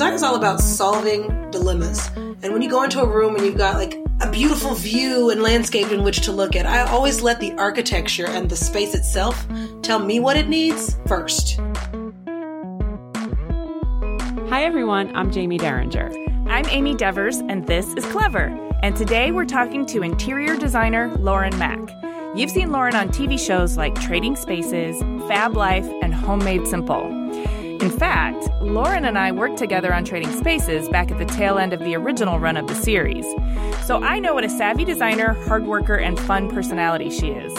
Design is all about solving dilemmas. And when you go into a room and you've got like a beautiful view and landscape in which to look at, I always let the architecture and the space itself tell me what it needs first. Hi, everyone. I'm Jaime Derringer. I'm Amy Devers, and this is Clever. And today we're talking to interior designer Lauren Makk. You've seen Lauren on TV shows like Trading Spaces, FABLife, and Home Made Simple. In fact, Lauren and I worked together on Trading Spaces back at the tail end of the original run of the series. So I know what a savvy designer, hard worker, and fun personality she is.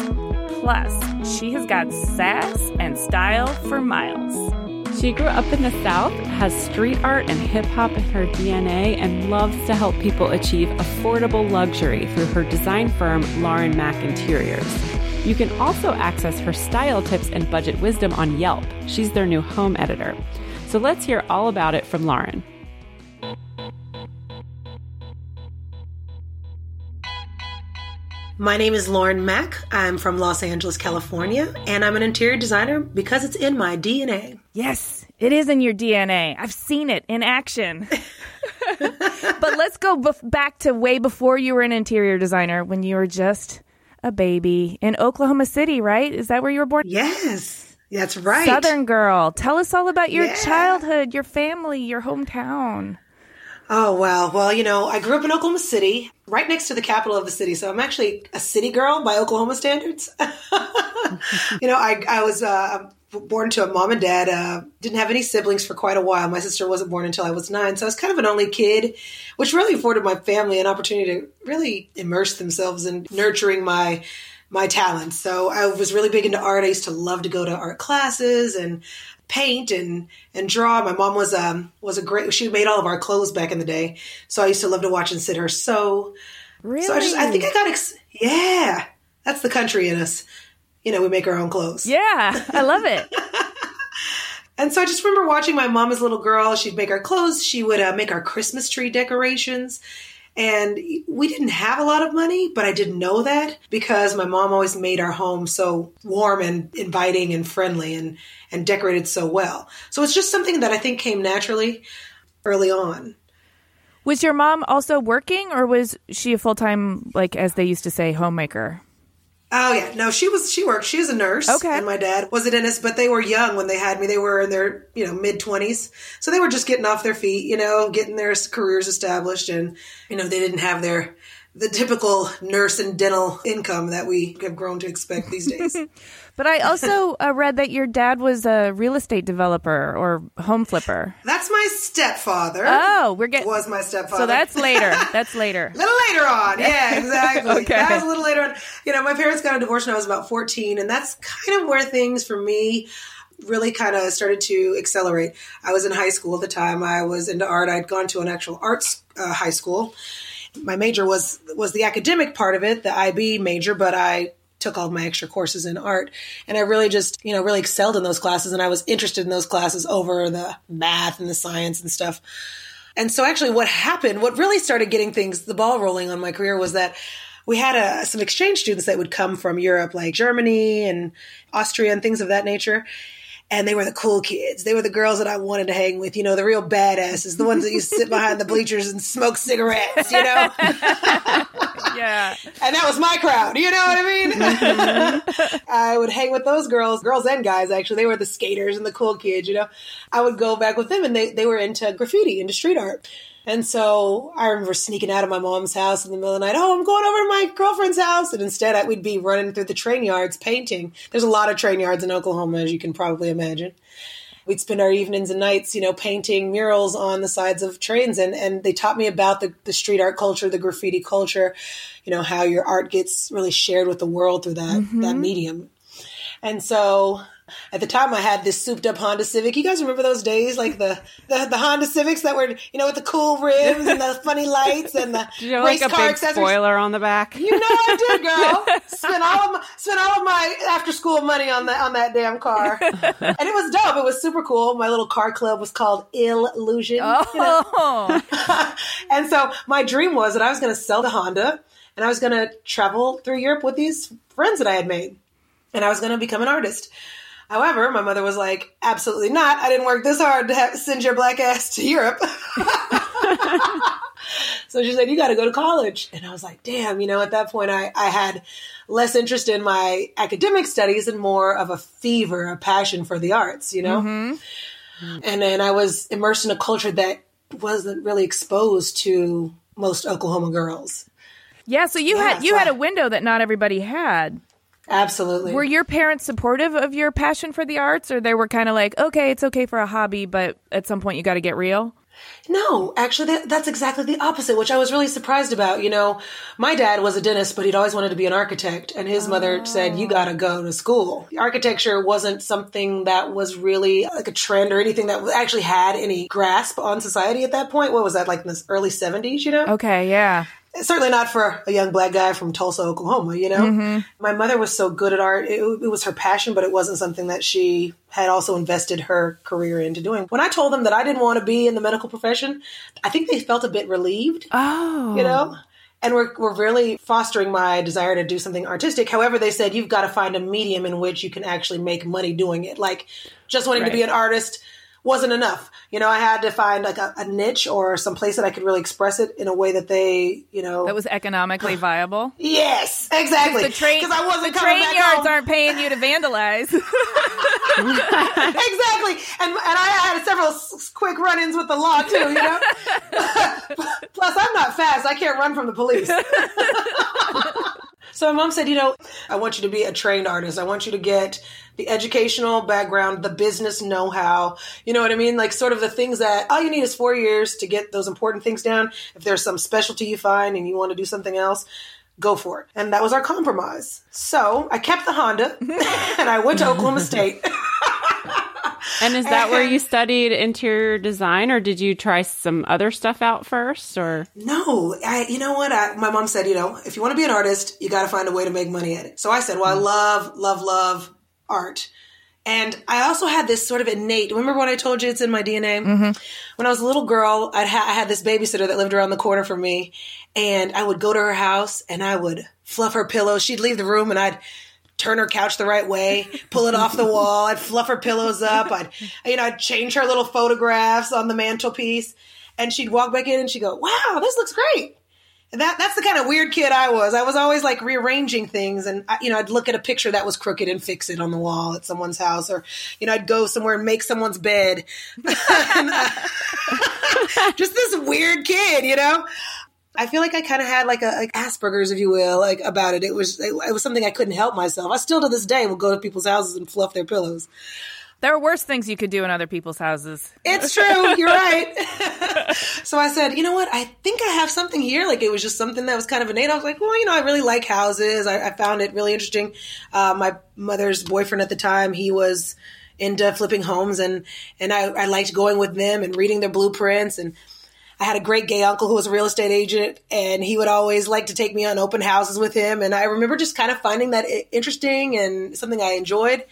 Plus, she has got sass and style for miles. She grew up in the South, has street art and hip hop in her DNA, and loves to help people achieve affordable luxury through her design firm, Lauren Makk Interiors. You can also access her style tips and budget wisdom on Yelp. She's their new home editor. So let's hear all about it from Lauren. My name is Lauren Makk. I'm from Los Angeles, California, and I'm an interior designer because it's in my DNA. Yes, it is in your DNA. I've seen it in action. but let's go bef- back to way before you were an interior designer when you were just a baby in Oklahoma City, right? Is that where you were born? Yes, that's right. Southern girl. Tell us all about your Yeah. childhood, your family, your hometown. Oh, wow. Well, you know, I grew up in Oklahoma City, right next to the capital of the city. So I'm actually a city girl by Oklahoma standards. you know, I, I was uh, born to a mom and dad, uh, didn't have any siblings for quite a while. My sister wasn't born until I was nine. So I was kind of an only kid, which really afforded my family an opportunity to really immerse themselves in nurturing my my talents. So I was really big into art. I used to love to go to art classes and paint and and draw. My mom was um was a great. She made all of our clothes back in the day, so I used to love to watch and sit her sew. Really? So I just I think I got ex- yeah. That's the country in us. You know, we make our own clothes. Yeah, I love it. And so I just remember watching my mom as a little girl. She'd make our clothes. She would uh, make our Christmas tree decorations. And we didn't have a lot of money, but I didn't know that because my mom always made our home so warm and inviting and friendly and, and decorated so well. So it's just something that I think came naturally early on. was your mom also working or was she a full time, like as they used to say, homemaker? Oh yeah, no, she was she worked. She was a nurse. Okay. and my dad was a dentist, but they were young when they had me. They were in their you know mid twenties, so they were just getting off their feet, you know, getting their careers established, and you know they didn't have their the typical nurse and dental income that we have grown to expect these days. But I also uh, read that your dad was a real estate developer or home flipper. That's my stepfather. Oh, we're getting. was my stepfather. So that's later. That's later. A little later on. Yeah, exactly. Okay. That was a little later on. You know, my parents got a divorce when I was about 14, and that's kind of where things for me really kind of started to accelerate. I was in high school at the time. I was into art. I'd gone to an actual arts uh, high school. My major was was the academic part of it, the IB major, but I took all my extra courses in art and I really just, you know, really excelled in those classes and I was interested in those classes over the math and the science and stuff. And so actually what happened, what really started getting things, the ball rolling on my career was that we had uh, some exchange students that would come from Europe, like Germany and Austria and things of that nature. And they were the cool kids. They were the girls that I wanted to hang with, you know, the real badasses, the ones that used to sit behind the bleachers and smoke cigarettes, you know? yeah. And that was my crowd, you know what I mean? Mm-hmm. I would hang with those girls, girls and guys, actually. They were the skaters and the cool kids, you know? I would go back with them and they, they were into graffiti, into street art. And so I remember sneaking out of my mom's house in the middle of the night. Oh, I'm going over to my girlfriend's house. And instead, I, we'd be running through the train yards painting. There's a lot of train yards in Oklahoma, as you can probably imagine. We'd spend our evenings and nights, you know, painting murals on the sides of trains. And, and they taught me about the, the street art culture, the graffiti culture, you know, how your art gets really shared with the world through that, mm-hmm. that medium. And so at the time, I had this souped up Honda Civic. You guys remember those days, like the the, the Honda Civics that were, you know, with the cool rims and the funny lights and the you race like a car accessories. spoiler on the back? You know, I did, girl. spent all of my spent all of my after school money on that on that damn car, and it was dope. It was super cool. My little car club was called Ill-usion. Oh. You know? Oh. and so my dream was that I was going to sell the Honda and I was going to travel through Europe with these friends that I had made, and I was going to become an artist. However, my mother was like, absolutely not. I didn't work this hard to have, send your black ass to Europe. so she said, you got to go to college. And I was like, damn, you know, at that point, I, I had less interest in my academic studies and more of a fever, a passion for the arts, you know? Mm-hmm. And then I was immersed in a culture that wasn't really exposed to most Oklahoma girls. Yeah, so you yeah, had you so had a window that not everybody had. Absolutely. Were your parents supportive of your passion for the arts, or they were kind of like, okay, it's okay for a hobby, but at some point you got to get real? No, actually, that, that's exactly the opposite, which I was really surprised about. You know, my dad was a dentist, but he'd always wanted to be an architect, and his oh. mother said, "You got to go to school." Architecture wasn't something that was really like a trend or anything that actually had any grasp on society at that point. What was that like in the early seventies? You know? Okay, yeah certainly not for a young black guy from Tulsa, Oklahoma, you know? Mm-hmm. My mother was so good at art. It, it, was her passion, but it wasn't something that she had also invested her career into doing. When I told them that I didn't want to be in the medical profession, I think they felt a bit relieved. Oh. You know? And we're, we're really fostering my desire to do something artistic. However, they said you've got to find a medium in which you can actually make money doing it. Like just wanting right. to be an artist wasn't enough. You know, I had to find like a, a, niche or some place that I could really express it in a way that they, you know, that was economically viable. Yes, exactly. Train, because I wasn't the train yards home. aren't paying you to vandalize. exactly, and and I had several quick run-ins with the law too. You know, plus I'm not fast. I can't run from the police. So my mom said, you know, I want you to be a trained artist. I want you to get the educational background, the business know how. You know what I mean? Like, sort of the things that all you need is four years to get those important things down. If there's some specialty you find and you want to do something else, go for it. And that was our compromise. So I kept the Honda and I went to Oklahoma State. and is that where you studied interior design or did you try some other stuff out first or no I, you know what I, my mom said you know if you want to be an artist you got to find a way to make money at it so i said well i mm. love love love art. And I also had this sort of innate. Remember when I told you it's in my DNA? Mm-hmm. When I was a little girl, I'd ha- I had this babysitter that lived around the corner from me, and I would go to her house and I would fluff her pillows. She'd leave the room, and I'd turn her couch the right way, pull it off the wall. I'd fluff her pillows up. I'd, you know, I'd change her little photographs on the mantelpiece, and she'd walk back in and she'd go, "Wow, this looks great." That that's the kind of weird kid I was. I was always like rearranging things, and you know, I'd look at a picture that was crooked and fix it on the wall at someone's house, or you know, I'd go somewhere and make someone's bed. and, uh, just this weird kid, you know. I feel like I kind of had like a like Asperger's, if you will, like about it. It was it, it was something I couldn't help myself. I still to this day will go to people's houses and fluff their pillows. There are worse things you could do in other people's houses. It's true. You're right. so I said, you know what? I think I have something here. Like it was just something that was kind of innate. I was like, well, you know, I really like houses. I, I found it really interesting. Uh, my mother's boyfriend at the time, he was into flipping homes, and and I, I liked going with them and reading their blueprints and. I had a great gay uncle who was a real estate agent, and he would always like to take me on open houses with him. And I remember just kind of finding that interesting and something I enjoyed.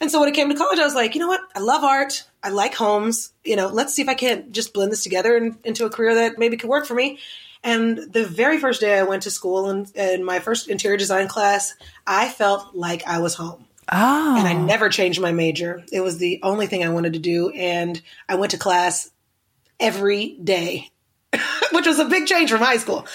And so when it came to college, I was like, you know what? I love art. I like homes. You know, let's see if I can't just blend this together and, into a career that maybe could work for me. And the very first day I went to school and in my first interior design class, I felt like I was home. Oh. And I never changed my major. It was the only thing I wanted to do. And I went to class every day, which was a big change from high school.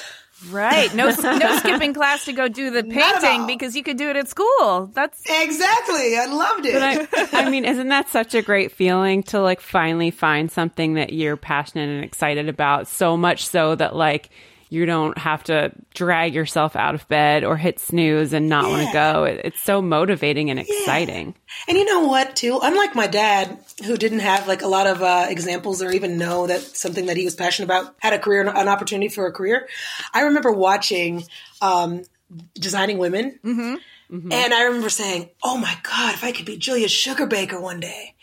Right. No no skipping class to go do the painting because you could do it at school. That's Exactly. I loved it. I, I mean, isn't that such a great feeling to like finally find something that you're passionate and excited about? So much so that like you don't have to drag yourself out of bed or hit snooze and not want to go. It, it's so motivating and exciting. And you know what, too? Unlike my dad, who didn't have like a lot of uh, examples or even know that something that he was passionate about had a career, an opportunity for a career, I remember watching um, Designing Women. Mm-hmm. And I remember saying, oh my God, if I could be Julia Sugarbaker one day.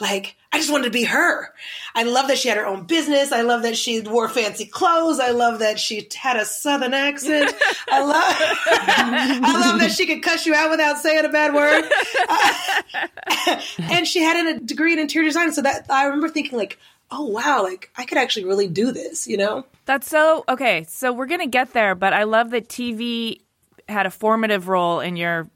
Like, I just wanted to be her. I love that she had her own business. I love that she wore fancy clothes. I love that she had a southern accent. I love, I love that she could cuss you out without saying a bad word. Uh, and she had a degree in interior design. So that I remember thinking like, oh wow, like I could actually really do this, you know? that's so okay. So we're gonna get there, but I love that TV had a formative role in your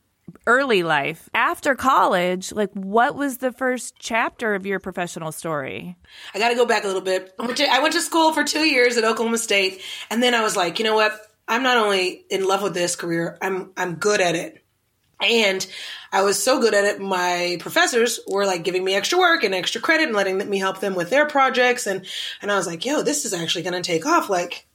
early life. After college, like what was the first chapter of your professional story? I got to go back a little bit. I went, to, I went to school for two years at Oklahoma State, and then I was like, you know what? I'm not only in love with this career, I'm I'm good at it. And I was so good at it, my professors were like giving me extra work and extra credit and letting me help them with their projects. And, and I was like, yo, this is actually going to take off. Like,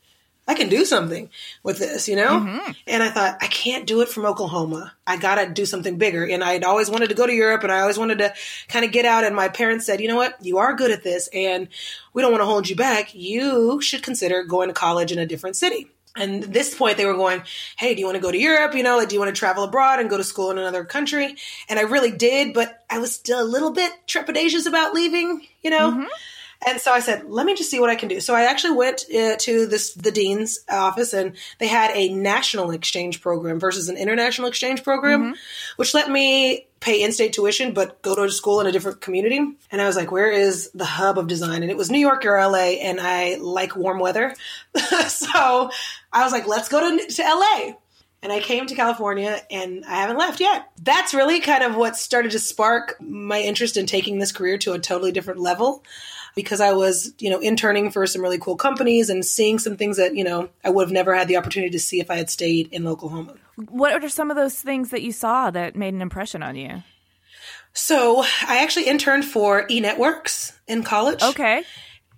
I can do something with this, you know? Mm-hmm. And I thought, I can't do it from Oklahoma. I got to do something bigger. And I'd always wanted to go to Europe and I always wanted to kind of get out. And my parents said, you know what? You are good at this and we don't want to hold you back. You should consider going to college in a different city. And at this point, they were going, Hey, do you want to go to Europe? You know, like, do you want to travel abroad and go to school in another country? And I really did, but I was still a little bit trepidatious about leaving, you know? Mm-hmm. And so I said, let me just see what I can do. So I actually went uh, to this the dean's office, and they had a national exchange program versus an international exchange program, which let me pay in-state tuition but go to school in a different community. And I was like, where is the hub of design? And it was New York or LA, and I like warm weather, so I was like, let's go to to LA and I came to California and I haven't left yet. That's really kind of what started to spark my interest in taking this career to a totally different level because I was, you know, interning for some really cool companies and seeing some things that, you know, I would have never had the opportunity to see if I had stayed in Oklahoma. What are some of those things that you saw that made an impression on you? So I actually interned for E Networks in college. Okay.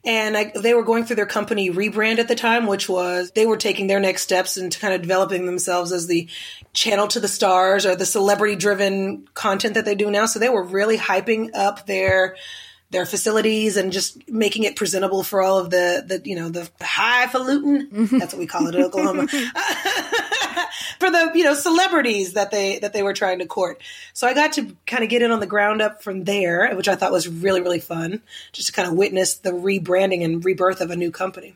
And I, they were going through their company rebrand at the time, which was they were taking their next steps into kind of developing themselves as the channel to the stars or the celebrity driven content that they do now. So they were really hyping up their their facilities and just making it presentable for all of the the you know the highfalutin mm-hmm. that's what we call it in Oklahoma for the you know celebrities that they that they were trying to court. So I got to kind of get in on the ground up from there, which I thought was really really fun, just to kind of witness the rebranding and rebirth of a new company.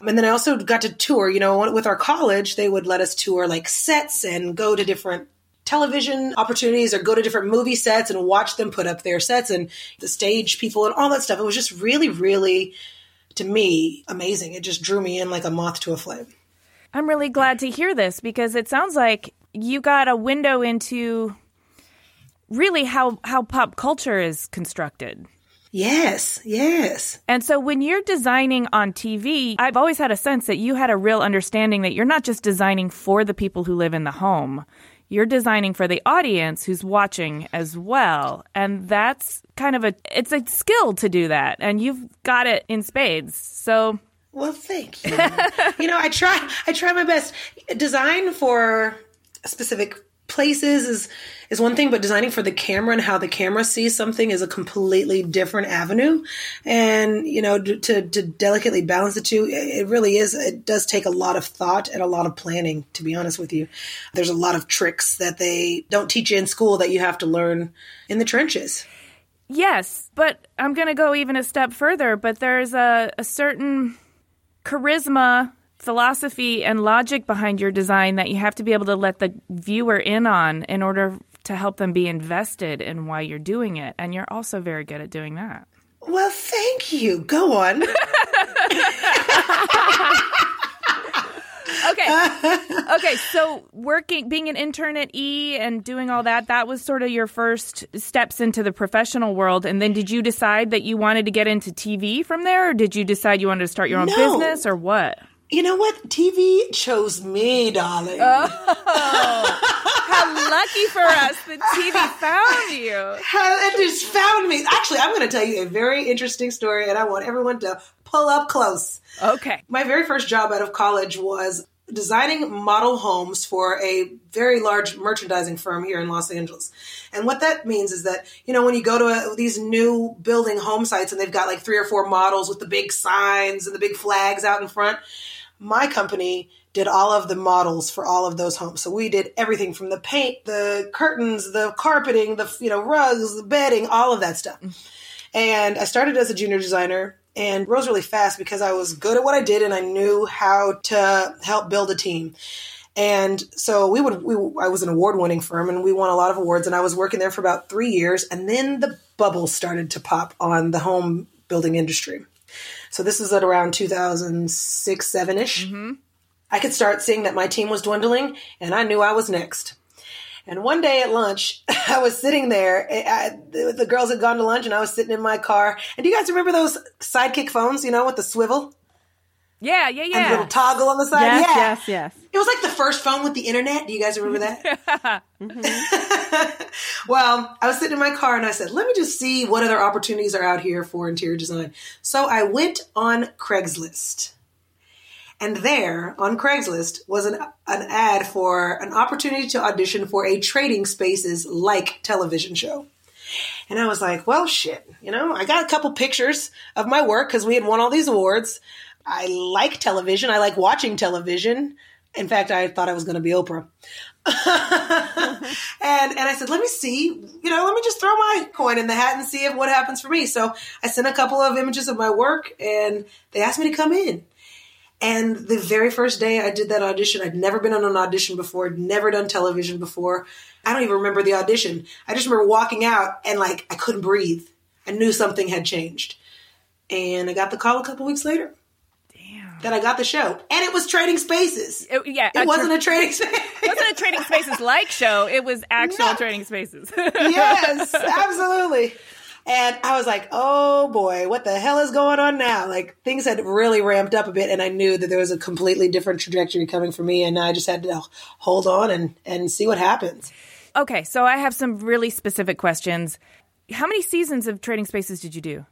And then I also got to tour. You know, with our college, they would let us tour like sets and go to different television opportunities or go to different movie sets and watch them put up their sets and the stage people and all that stuff. It was just really, really, to me, amazing. It just drew me in like a moth to a flame. I'm really glad to hear this because it sounds like you got a window into really how how pop culture is constructed. Yes, yes. And so when you're designing on TV, I've always had a sense that you had a real understanding that you're not just designing for the people who live in the home. You're designing for the audience who's watching as well. And that's kind of a it's a skill to do that and you've got it in spades. So Well, thank you. you know, I try. I try my best. Design for specific places is is one thing, but designing for the camera and how the camera sees something is a completely different avenue. And you know, to to, delicately balance the two, it really is. It does take a lot of thought and a lot of planning. To be honest with you, there's a lot of tricks that they don't teach you in school that you have to learn in the trenches. Yes, but I'm going to go even a step further. But there's a, a certain charisma, philosophy, and logic behind your design that you have to be able to let the viewer in on in order to help them be invested in why you're doing it. And you're also very good at doing that. Well, thank you. Go on. okay. Okay. So working, being an intern at E and doing all that, that was sort of your first steps into the professional world. And then did you decide that you wanted to get into TV from there? Or did you decide you wanted to start your own No. business or what? You know what? TV chose me, darling. Oh, How lucky for us that TV found you. it just found me. Actually, I'm going to tell you a very interesting story, and I want everyone to pull up close. Okay. My very first job out of college was designing model homes for a very large merchandising firm here in Los Angeles. And what that means is that, you know, when you go to a, these new building home sites and they've got like three or four models with the big signs and the big flags out in front, my company did all of the models for all of those homes. So we did everything from the paint, the curtains, the carpeting, the you know rugs, the bedding, all of that stuff. And I started as a junior designer and rose really fast because I was good at what I did and I knew how to help build a team. And so we would, we, I was an award winning firm and we won a lot of awards and I was working there for about three years. And then the bubble started to pop on the home building industry. So this is at around 2006, seven ish. Mm-hmm. I could start seeing that my team was dwindling and I knew I was next. And one day at lunch, I was sitting there. Eh, I, the, the girls had gone to lunch, and I was sitting in my car. And do you guys remember those sidekick phones? You know, with the swivel Yeah, yeah, yeah. and the little toggle on the side. Yes, yeah, yes, yes. It was like the first phone with the internet. Do you guys remember that? Mm-hmm. well, I was sitting in my car and I said, let me just see what other opportunities are out here for interior design. So I went on Craigslist. And there on Craigslist was an, an ad for an opportunity to audition for a trading spaces like television show. And I was like, well, shit, you know, I got a couple pictures of my work because we had won all these awards. I like television. I like watching television. In fact, I thought I was going to be Oprah. and and I said, let me see, you know, let me just throw my coin in the hat and see if what happens for me. So I sent a couple of images of my work, and they asked me to come in. And the very first day I did that audition, I'd never been on an audition before, never done television before. I don't even remember the audition. I just remember walking out and like I couldn't breathe. I knew something had changed. And I got the call a couple weeks later. That I got the show. And it was Trading Spaces. It- yeah, It a wasn't tra- a Trading Spaces. It wasn't a Trading Spaces like show. It was actual No. Trading Spaces. yes, absolutely. And I was like, oh boy, what the hell is going on now? Like things had really ramped up a bit and I knew that there was a completely different trajectory coming for me and I just had to hold on and, and see what happens. okay, so I have some really specific questions. How many seasons of Trading Spaces did you do?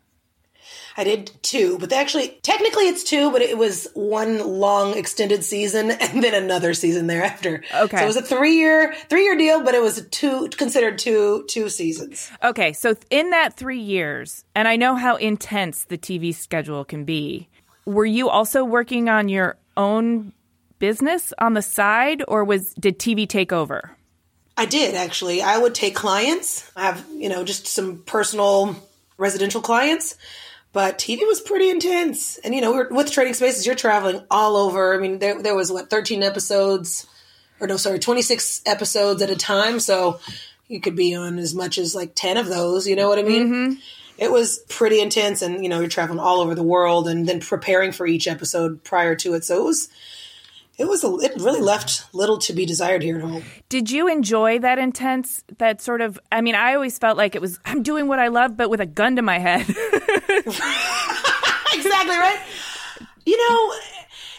I did two, but they actually, technically it's two, but it was one long extended season and then another season thereafter. Okay. So it was a three year, three year deal, but it was two, considered two, two seasons. Okay, so in that three years, and I know how intense the TV schedule can be, were you also working on your own business on the side, or was did TV take over? I did actually. I would take clients. I have, you know, just some personal residential clients, but TV was pretty intense. And, you know, we're, with Trading Spaces, you're traveling all over. I mean, there, there was what, 13 episodes, or no, sorry, 26 episodes at a time. So you could be on as much as like 10 of those. You know what I mean? Mm-hmm. It was pretty intense. And, you know, you're traveling all over the world and then preparing for each episode prior to it. So it was, it was, a, it really left little to be desired here at home. Did you enjoy that intense, that sort of? I mean, I always felt like it was I'm doing what I love, but with a gun to my head. exactly right. You know,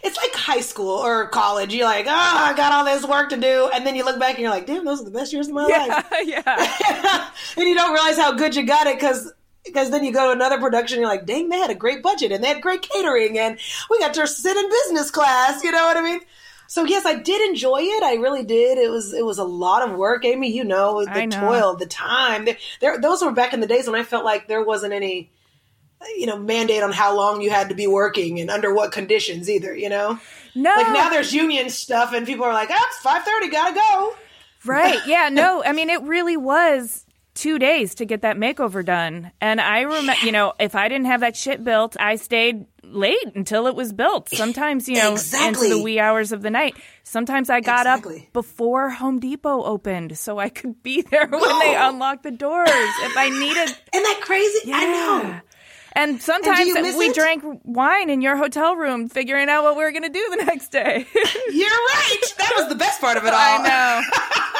it's like high school or college. You're like, oh, I got all this work to do, and then you look back and you're like, damn, those are the best years of my life. yeah. and you don't realize how good you got it because. Because then you go to another production, you're like, dang, they had a great budget and they had great catering and we got to sit in business class. You know what I mean? So yes, I did enjoy it. I really did. It was it was a lot of work, Amy. You know, the know. toil, the time. There, there, those were back in the days when I felt like there wasn't any you know mandate on how long you had to be working and under what conditions either you know No. like now there's union stuff and people are like oh it's 5.30 gotta go Right. Yeah. No, I mean, it really was two days to get that makeover done. And I remember, you know, if I didn't have that shit built, I stayed late until it was built. Sometimes, you know, Exactly. into the wee hours of the night. Sometimes I got Exactly. up before Home Depot opened so I could be there when they unlocked the doors if I needed. isn't that crazy i know And sometimes miss we it? drank wine in your hotel room, figuring out what we were going to do the next day. You're right. That was the best part of it all. I know.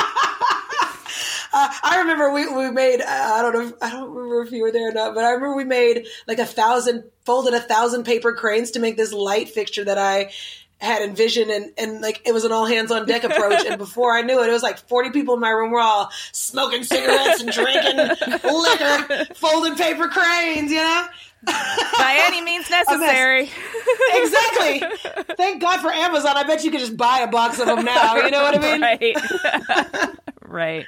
Uh, I remember we, we made I don't know if- I don't remember if you were there or not, but I remember we made like a thousand folded a thousand paper cranes to make this light fixture that I had envisioned and, and like it was an all hands on deck approach and before I knew it it was like 40 people in my room were all smoking cigarettes and drinking liquor folding paper cranes you know By any means necessary. exactly thank God for Amazon I bet you could just buy a box of them now you know what I mean right. right.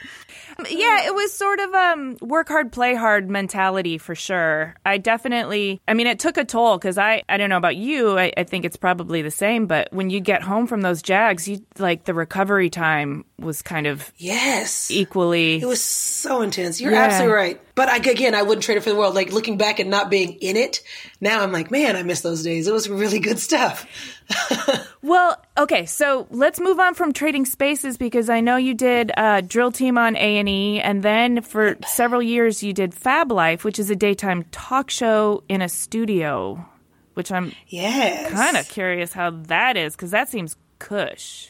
Yeah, it was sort of um work hard, play hard mentality for sure. I definitely, I mean, it took a toll because I, I don't know about you. I, I think it's probably the same, but when you get home from those jags, you like the recovery time was kind of yes equally. It was so intense. You're Yeah. absolutely right. But I, again, I wouldn't trade it for the world. Like looking back and not being in it, now I'm like, man, I miss those days. It was really good stuff. Well, okay, so let's move on from trading spaces because I know you did uh, Drill Team on A and E, and then for several years you did FABLife, which is a daytime talk show in a studio. Which I'm Yes. kind of curious how that is because that seems cush.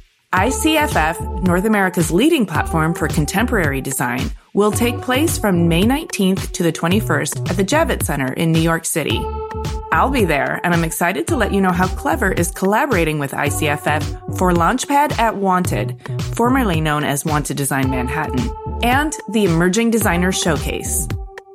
ICFF, North America's leading platform for contemporary design, will take place from May 19th to the 21st at the Javits Center in New York City. I'll be there, and I'm excited to let you know how Clever is collaborating with ICFF for Launchpad at Wanted, formerly known as Wanted Design Manhattan, and the Emerging Designers Showcase.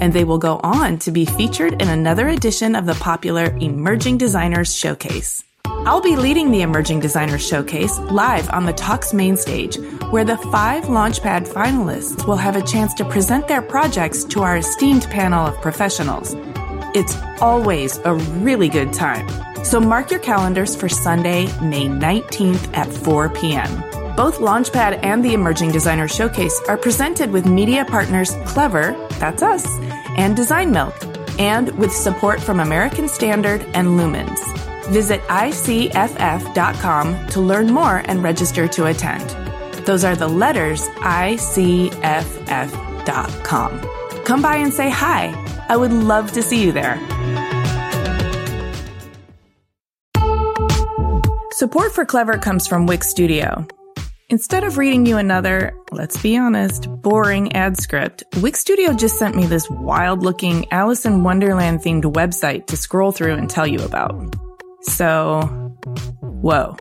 and they will go on to be featured in another edition of the popular Emerging Designers Showcase. I'll be leading the Emerging Designers Showcase live on the Talks main stage, where the five Launchpad finalists will have a chance to present their projects to our esteemed panel of professionals. It's always a really good time. So mark your calendars for Sunday, May 19th at 4 p.m. Both Launchpad and the Emerging Designer Showcase are presented with media partners Clever, that's us, and Design Milk, and with support from American Standard and Lumens. Visit ICFF.com to learn more and register to attend. Those are the letters ICFF.com. Come by and say hi. I would love to see you there. Support for Clever comes from Wix Studio. Instead of reading you another, let's be honest, boring ad script, Wix Studio just sent me this wild looking Alice in Wonderland themed website to scroll through and tell you about. So, whoa.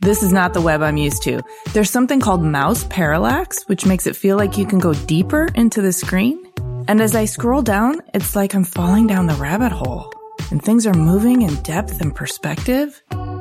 This is not the web I'm used to. There's something called mouse parallax, which makes it feel like you can go deeper into the screen. And as I scroll down, it's like I'm falling down the rabbit hole. And things are moving in depth and perspective.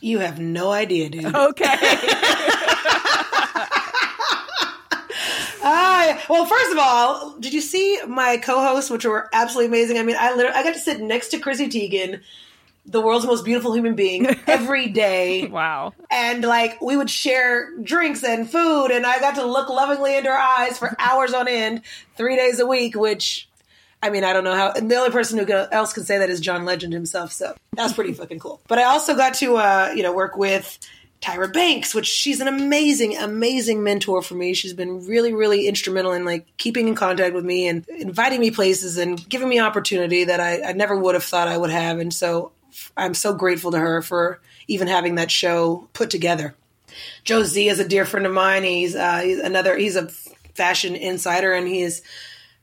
You have no idea, dude. Okay. Ah, well, first of all, did you see my co-hosts, which were absolutely amazing? I mean, I literally I got to sit next to Chrissy Teigen, the world's most beautiful human being, every day. wow. And like we would share drinks and food, and I got to look lovingly into her eyes for hours on end, three days a week. Which, I mean, I don't know how. And the only person who else can say that is John Legend himself. So that's pretty fucking cool. But I also got to, uh, you know, work with. Tyra Banks, which she's an amazing, amazing mentor for me. She's been really, really instrumental in like keeping in contact with me and inviting me places and giving me opportunity that I, I never would have thought I would have. And so I'm so grateful to her for even having that show put together. Joe Zee is a dear friend of mine. He's, uh, he's another, he's a fashion insider and he's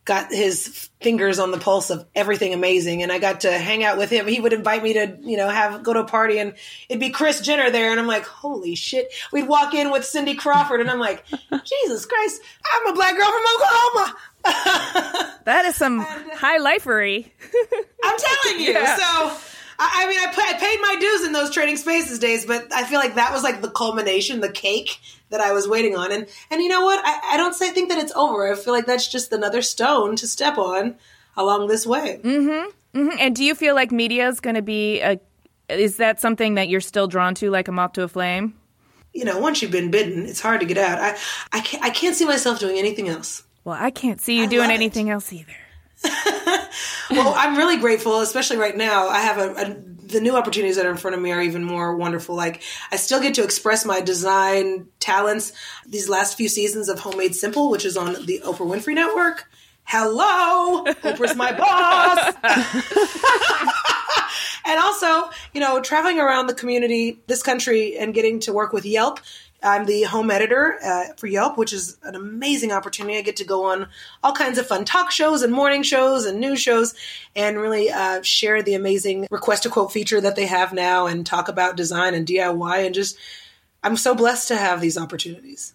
got his fingers on the pulse of everything amazing. And I got to hang out with him. He would invite me to, you know, have, go to a party and it'd be Kris Jenner there. And I'm like, holy shit. We'd walk in with Cindy Crawford and I'm like, Jesus Christ, I'm a black girl from Oklahoma. that is some uh, high lifery. I'm telling you. Yeah. So, I, I mean, I, I paid my dues in those trading spaces days, but I feel like that was like the culmination, the cake that I was waiting on. And and you know what? I, I don't say think that it's over. I feel like that's just another stone to step on along this way. Mm-hmm. mm-hmm. And do you feel like media is going to be a? Is that something that you're still drawn to, like a moth to a flame? You know, once you've been bitten, it's hard to get out. I I can't, I can't see myself doing anything else. Well, I can't see you I doing love it. anything else either. well, I'm really grateful, especially right now. I have a, a the new opportunities that are in front of me are even more wonderful. Like I still get to express my design talents. These last few seasons of Home Made Simple, which is on the Oprah Winfrey Network. Hello, Oprah's my boss. and also, you know, traveling around the community, this country, and getting to work with Yelp. I'm the home editor uh, for Yelp, which is an amazing opportunity. I get to go on all kinds of fun talk shows and morning shows and news shows and really uh, share the amazing request a quote feature that they have now and talk about design and DIY. And just, I'm so blessed to have these opportunities.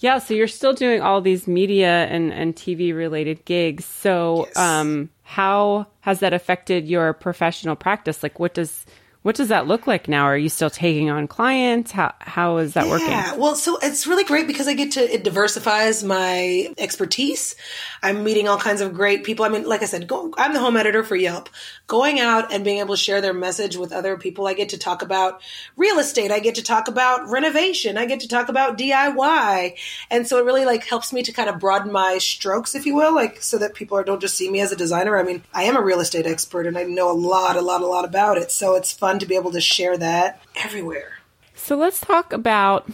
Yeah, so you're still doing all these media and, and TV related gigs. So, Yes. um, how has that affected your professional practice? Like, what does what does that look like now? Are you still taking on clients? How how is that working? Yeah, well, so it's really great because I get to it diversifies my expertise. I'm meeting all kinds of great people. I mean, like I said, go, I'm the home editor for Yelp. Going out and being able to share their message with other people, I get to talk about real estate. I get to talk about renovation. I get to talk about DIY, and so it really like helps me to kind of broaden my strokes, if you will, like so that people are, don't just see me as a designer. I mean, I am a real estate expert and I know a lot, a lot, a lot about it. So it's fun to be able to share that everywhere. So let's talk about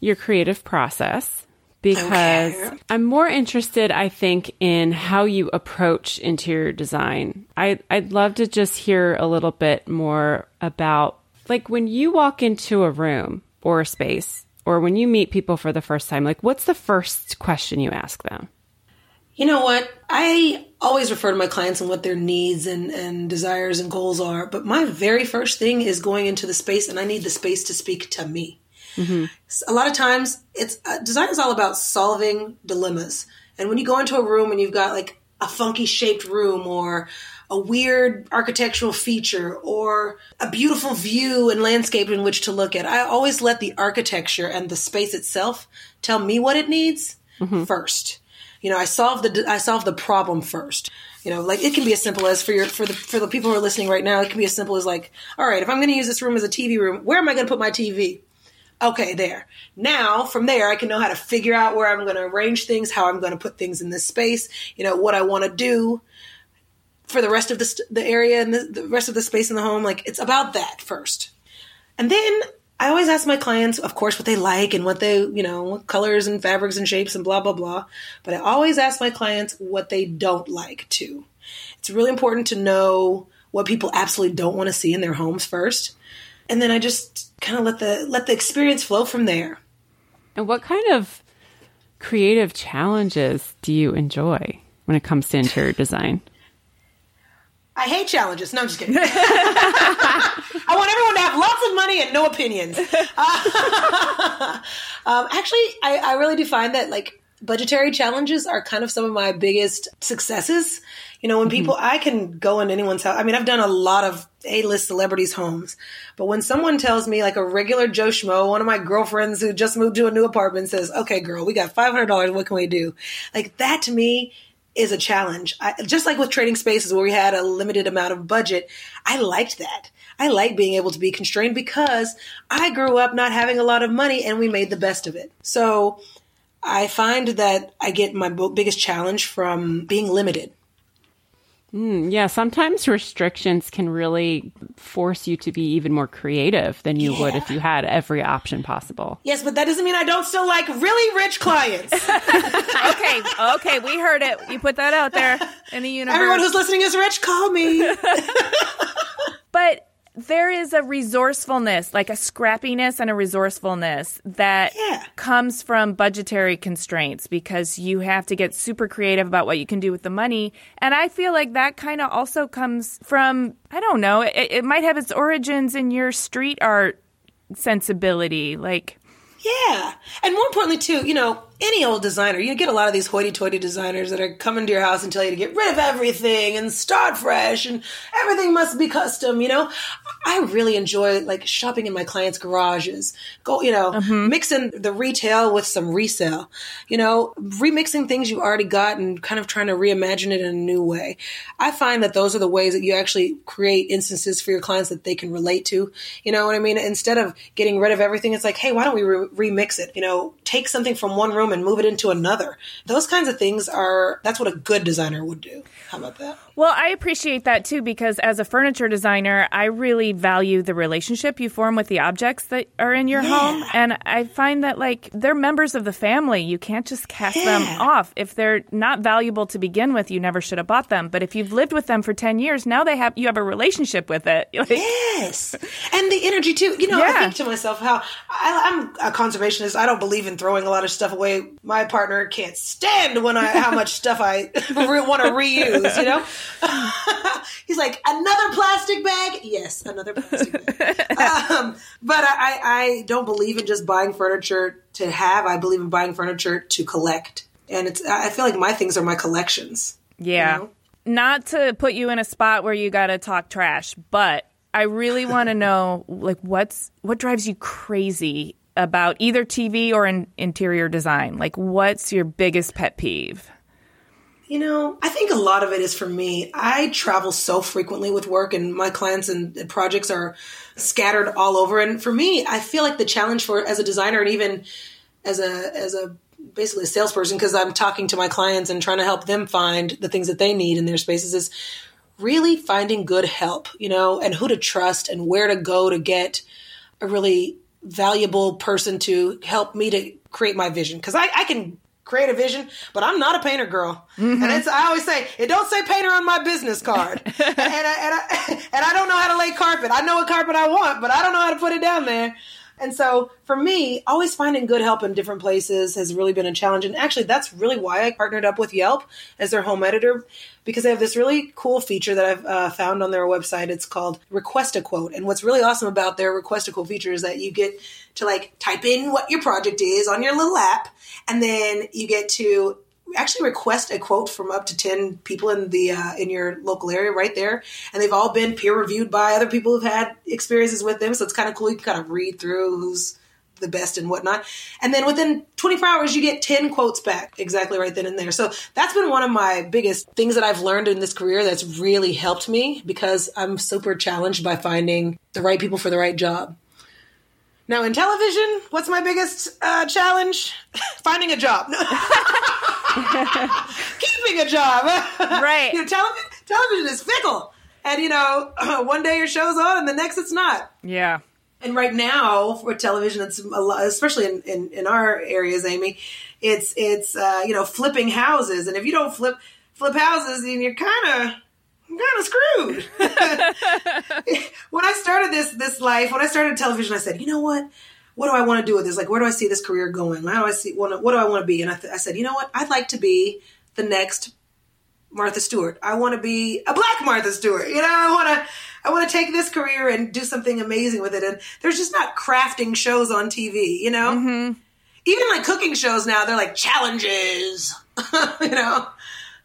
your creative process because Okay. I'm more interested, I think, in how you approach interior design. I, I'd love to just hear a little bit more about, like, when you walk into a room or a space, or when you meet people for the first time, like, what's the first question you ask them? You know what? I always refer to my clients and what their needs and, and desires and goals are. But my very first thing is going into the space, and I need the space to speak to me. A lot of times, it's uh, design is all about solving dilemmas. And when you go into a room and you've got like a funky shaped room or a weird architectural feature or a beautiful view and landscape in which to look at. I always let the architecture and the space itself tell me what it needs first. You know, I solve the I solve the problem first. You know, like it can be as simple as for your for the for the people who are listening right now, it can be as simple as like, all right, if I'm going to use this room as a TV room, where am I going to put my TV? Okay, there. Now, from there, I can know how to figure out where I'm going to arrange things, how I'm going to put things in this space, you know, what I want to do for the rest of the, the area and the, the rest of the space in the home. Like, it's about that first. And then I always ask my clients, of course, what they like and what they, you know, colors and fabrics and shapes and blah, blah, blah. But I always ask my clients what they don't like too. It's really important to know what people absolutely don't want to see in their homes first. And then I just kind of let the let the experience flow from there. And what kind of creative challenges do you enjoy when it comes to interior design? I hate challenges. No, I'm just kidding. I want everyone to have lots of money and no opinions. Uh, um, actually, I, I really do find that like budgetary challenges are kind of some of my biggest successes. You know, when people, I can go in anyone's house. I mean, I've done a lot of A-list celebrities' homes, but when someone tells me, like a regular Joe Schmo, one of my girlfriends who just moved to a new apartment says, "Okay, girl, we got five hundred dollars. What can we do?" Like that to me is a challenge. I, just like with trading spaces where we had a limited amount of budget, I liked that. I like being able to be constrained because I grew up not having a lot of money and we made the best of it. So I find that I get my biggest challenge from being limited. Mm, yeah, sometimes restrictions can really force you to be even more creative than you would if you had every option possible. Yes, but that doesn't mean I don't still like really rich clients. okay, okay, we heard it. You put that out there in the universe. Everyone who's listening is rich, call me. but there is a resourcefulness, like a scrappiness and a resourcefulness that Yeah. comes from budgetary constraints because you have to get super creative about what you can do with the money. And I feel like that kind of also comes from, I don't know, it, it might have its origins in your street art sensibility. Like, Yeah. And more importantly, too, you know, any old designer, you get a lot of these hoity toity designers that are coming to your house and tell you to get rid of everything and start fresh and everything must be custom, you know? I really enjoy like shopping in my clients' garages, go, you know, mm-hmm. mixing the retail with some resale, you know, remixing things you already got and kind of trying to reimagine it in a new way. I find that those are the ways that you actually create instances for your clients that they can relate to. You know what I mean? Instead of getting rid of everything, it's like, hey, why don't we re- remix it? You know, take something from one room and move it into another. Those kinds of things are, that's what a good designer would do. How about that? Well, I appreciate that too because as a furniture designer, I really value the relationship you form with the objects that are in your home. And I find that like they're members of the family. You can't just cast them off. If they're not valuable to begin with, you never should have bought them. But if you've lived with them for 10 years, now they have you have a relationship with it. Like, Yes. And the energy too. You know, I think to myself how I, I'm a conservationist. I don't believe in throwing a lot of stuff away. My partner can't stand when I, how much stuff I re- want to reuse, you know? He's like, another plastic bag? Yes, another plastic bag. um, but I, I don't believe in just buying furniture to have. I believe in buying furniture to collect. And it's, I feel like my things are my collections. Yeah. know? Not to put you in a spot where you got to talk trash, but I really want to know like what's what drives you crazy about either TV or in interior design? Like what's your biggest pet peeve? You know, I think a lot of it is for me. I travel so frequently with work, and my clients and projects are scattered all over. And for me, I feel like the challenge for as a designer and even as a as a basically a salesperson, because I'm talking to my clients and trying to help them find the things that they need in their spaces, is really finding good help. You know, and who to trust and where to go to get a really valuable person to help me to create my vision. Because I, I can create a vision, but I'm not a painter girl. Mm-hmm. And it's I always say it don't say painter on my business card. and, I, and I and I don't know how to lay carpet. I know what carpet I want, but I don't know how to put it down there. And so for me, always finding good help in different places has really been a challenge. And actually, that's really why I partnered up with Yelp as their home editor because they have this really cool feature that I've uh, found on their website. It's called Request a Quote. And what's really awesome about their Request a Quote feature is that you get to like type in what your project is on your little app, and then you get to actually request a quote from up to 10 people in the uh, in your local area right there. And they've all been peer reviewed by other people who've had experiences with them. So it's kind of cool. You can kind of read through who's the best and whatnot. And then within 24 hours you get 10 quotes back exactly right then and there. So that's been one of my biggest things that i've learned in this career that's really helped me because i'm super challenged by finding the right people for the right job now in television, what's my biggest uh, challenge? Finding a job. Keeping a job. Right. you know, television, television is fickle. And, you know, one day your show's on and the next it's not. Yeah. And right now for television, it's a lot, especially in, in, in our areas, Amy, it's, it's, uh, you know, flipping houses. And if you don't flip, flip houses, then you're kind of, I'm kind of screwed. when I started this this life, when I started television, I said, you know what? What do I want to do with this? Like, where do I see this career going? How do I see? What, what do I want to be? And I, th- I said, you know what? I'd like to be the next Martha Stewart. I want to be a black Martha Stewart. You know, I want to. I want to take this career and do something amazing with it. And there's just not crafting shows on TV, you know? Mm-hmm. Even like cooking shows now, they're like challenges, you know?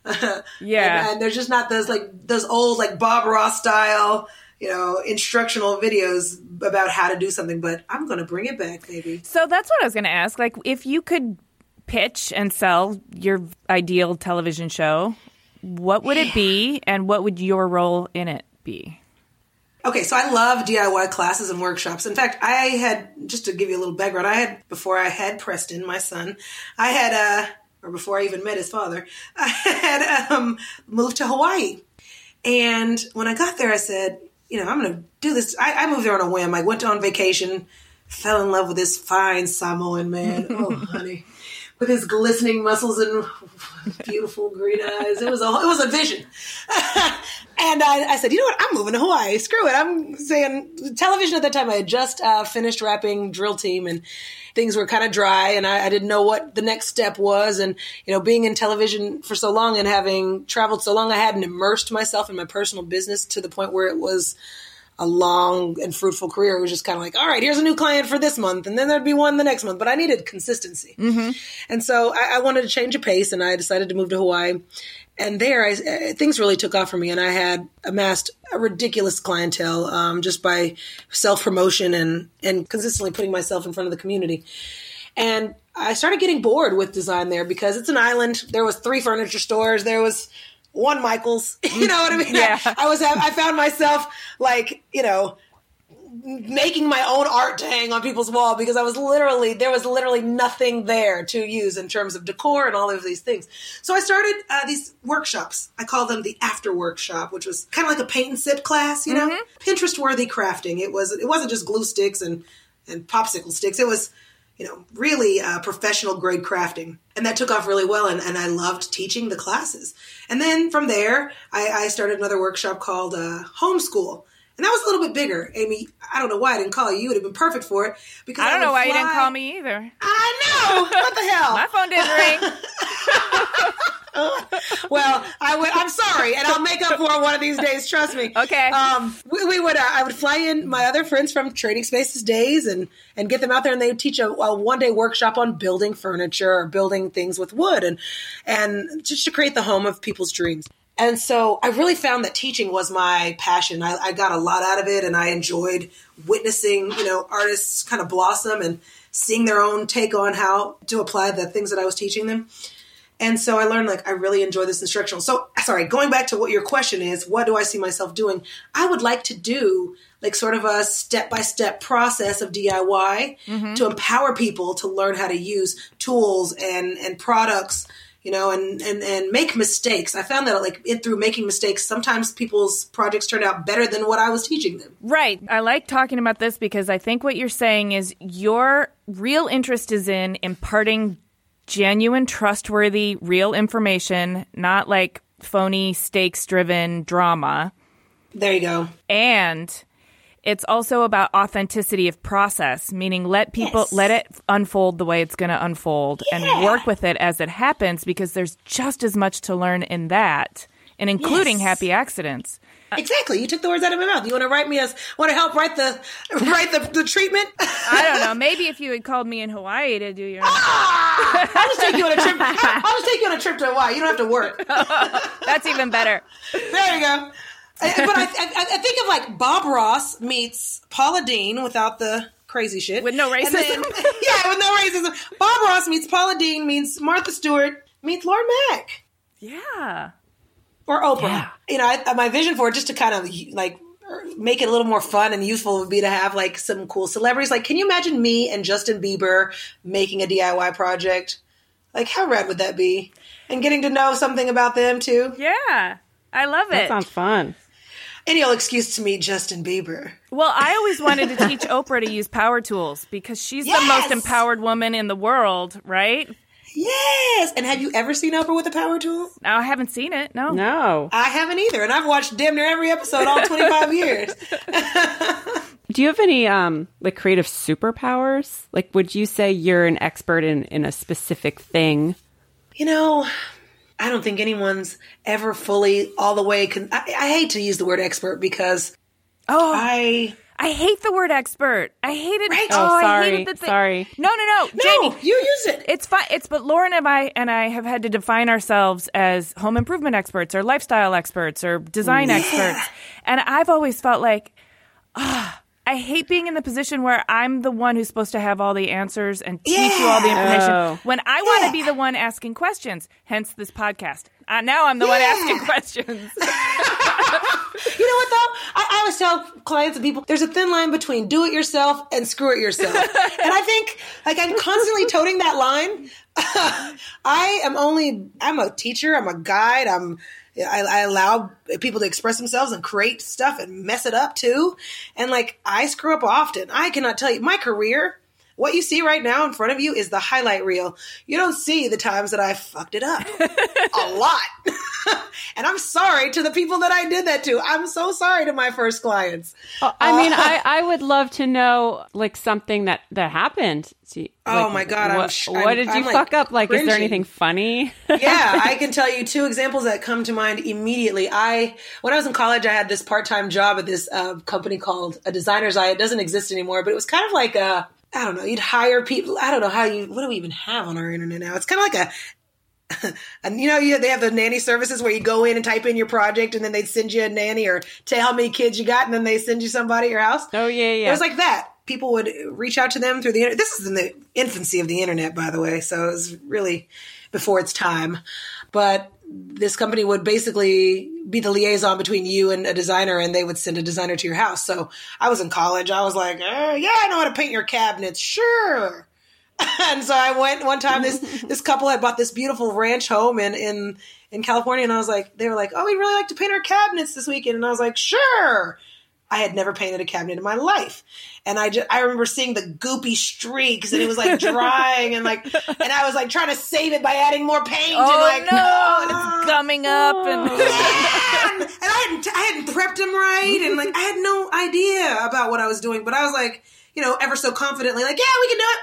Yeah. and, and there's just not those like those old like Bob Ross style, you know, instructional videos about how to do something. But I'm going to bring it back, baby. So that's what I was going to ask. Like, if you could pitch and sell your ideal television show, what would it be, and what would your role in it be? Okay, so I love DIY classes and workshops. In fact, I had just to give you a little background. I had before I had Preston, my son, I had uh or before I even met his father, I had um, moved to Hawaii. And when I got there, I said, you know, I'm going to do this. I, I, moved there on a whim. I went on vacation, fell in love with this fine Samoan man. Oh, honey. With his glistening muscles and beautiful green eyes. It was a, it was a vision. and I, I, said, you know what? I'm moving to Hawaii. Screw it. I'm saying television at that time. I had just uh, finished wrapping Drill Team and things were kind of dry and I, I, didn't know what the next step was. And, you know, being in television for so long and having traveled so long, I hadn't immersed myself in my personal business to the point where it was a long and fruitful career. It was just kind of like, all right, here's a new client for this month, and then there'd be one the next month. But I needed consistency, mm-hmm. and so I, I, wanted to change a pace, and I decided to move to Hawaii. And there, I, uh, things really took off for me, and I had amassed a ridiculous clientele um, just by self promotion and and consistently putting myself in front of the community. And I started getting bored with design there because it's an island. There was three furniture stores. There was one Michaels. you know what I mean? Yeah. I, I was I found myself like you know making my own art to hang on people's wall because I was literally there was literally nothing there to use in terms of decor and all of these things. So I started uh, these workshops. I call them the after workshop, which was kind of like a paint and sip class, you know, mm-hmm. Pinterest worthy crafting. It was it wasn't just glue sticks and and popsicle sticks. It was you know, really uh, professional grade crafting. And that took off really well. And, and I loved teaching the classes. And then from there, I, I started another workshop called uh, Homeschool. And that was a little bit bigger. Amy, I don't know why I didn't call you. You would have been perfect for it. Because I don't I know why fly. you didn't call me either. I know. What the hell? My phone didn't ring. well, I would. I'm sorry, and I'll make up for it one of these days. Trust me. Okay. Um, we, we would. Uh, I would fly in my other friends from Trading Spaces days and and get them out there, and they would teach a, a one day workshop on building furniture or building things with wood, and and just to create the home of people's dreams. And so I really found that teaching was my passion. I, I got a lot out of it, and I enjoyed witnessing, you know, artists kind of blossom and seeing their own take on how to apply the things that I was teaching them. And so I learned like I really enjoy this instructional. So sorry, going back to what your question is, what do I see myself doing? I would like to do like sort of a step by step process of DIY mm-hmm. to empower people to learn how to use tools and and products you know, and, and, and make mistakes. I found that like in, through making mistakes, sometimes people's projects turned out better than what I was teaching them. Right. I like talking about this because I think what you're saying is your real interest is in imparting genuine, trustworthy, real information, not like phony, stakes driven drama. There you go. And it's also about authenticity of process, meaning let people yes. let it unfold the way it's going to unfold yeah. and work with it as it happens because there's just as much to learn in that and including yes. happy accidents. exactly. You took the words out of my mouth. You want to write me as want to help write the write the, the treatment? I don't know. Maybe if you had called me in Hawaii to do your. Ah! I'll just take you on a trip. I'll just take you on a trip to Hawaii. You don't have to work. That's even better. There you go. I- But I, I, I think of like Bob Ross meets Paula Deen without the crazy shit. With no racism. then- yeah, with no racism. Bob Ross meets Paula Deen meets Martha Stewart meets Lauren Makk Yeah. or Oprah. You know, I, my vision for it, just to kind of like make it a little more fun and useful, would be to have like some cool celebrities. Like, can you imagine me and Justin Bieber making a DIY project? Like, how rad would that be? And getting to know something about them too. Yeah. I love it. That sounds fun. Any old excuse to meet Justin Bieber. Well, I always wanted to teach Oprah to use power tools because she's the most empowered woman in the world, right? Yes. And have you ever seen Oprah with a power tool? Now, I haven't seen it. No. No. I haven't either, and I've watched damn near every episode all 25 years. Do you have any um like creative superpowers? Like would you say you're an expert in in a specific thing? You know, I don't think anyone's ever fully all the way. Con- I, I hate to use the word expert because Oh, I I hate the word expert. I hate it. Right? Oh, Oh, I sorry. hated the thi- Sorry. No, no, no, no, Jaime. you use it. It's fine. It's but Lauren and I and I have had to define ourselves as home improvement experts or lifestyle experts or design experts, and I've always felt like, ah, I hate being in the position where I'm the one who's supposed to have all the answers and teach you all the information Oh. when I want to Yeah. be the one asking questions. Hence this podcast. Uh, now I'm the one asking questions. You know what though? I, I always tell clients and people there's a thin line between do it yourself and screw it yourself. and I think like I'm constantly toting that line. I am only I'm a teacher, I'm a guide, I'm I, I allow people to express themselves and create stuff and mess it up too. And like I screw up often. I cannot tell you my career. What you see right now in front of you is the highlight reel. You don't see the times that I fucked it up. a lot. and I'm sorry to the people that I did that to. I'm so sorry to my first clients. I mean, I I would love to know like something that that happened. See, Oh my God, I'm What, sh- what I'm- did you I'm, like, fuck up? Like, is there anything funny? yeah, I can tell you two examples that come to mind immediately. I, when I was in college, I had this part-time job at this uh, company called a Designer's Eye. It doesn't exist anymore, but it was kind of like a, I don't know, you'd hire people. I don't know how you, what do we even have on our internet now? It's kind of like a, and you know, you, they have the nanny services where you go in and type in your project and then they'd send you a nanny or tell how many kids you got and then they send you somebody at your house. Oh, yeah, yeah. It was like that. People would reach out to them through the internet. This is in the infancy of the internet, by the way. So it was really before its time. But this company would basically be the liaison between you and a designer, and they would send a designer to your house. So I was in college. I was like, "Uh, yeah, I know how to paint your cabinets. Sure. and so I went one time. This this couple had bought this beautiful ranch home in in in California, and I was like, they were like, oh, we really like to paint our cabinets this weekend, and I was like, sure. I had never painted a cabinet in my life, and I just I remember seeing the goopy streaks, and it was like drying, and like, and I was like trying to save it by adding more paint, and Oh like, no, ah! and it's gumming up and and, and I hadn't I hadn't prepped him right, and like I had no idea about what I was doing, but I was like, you know, ever so confidently, like, yeah, we can do it.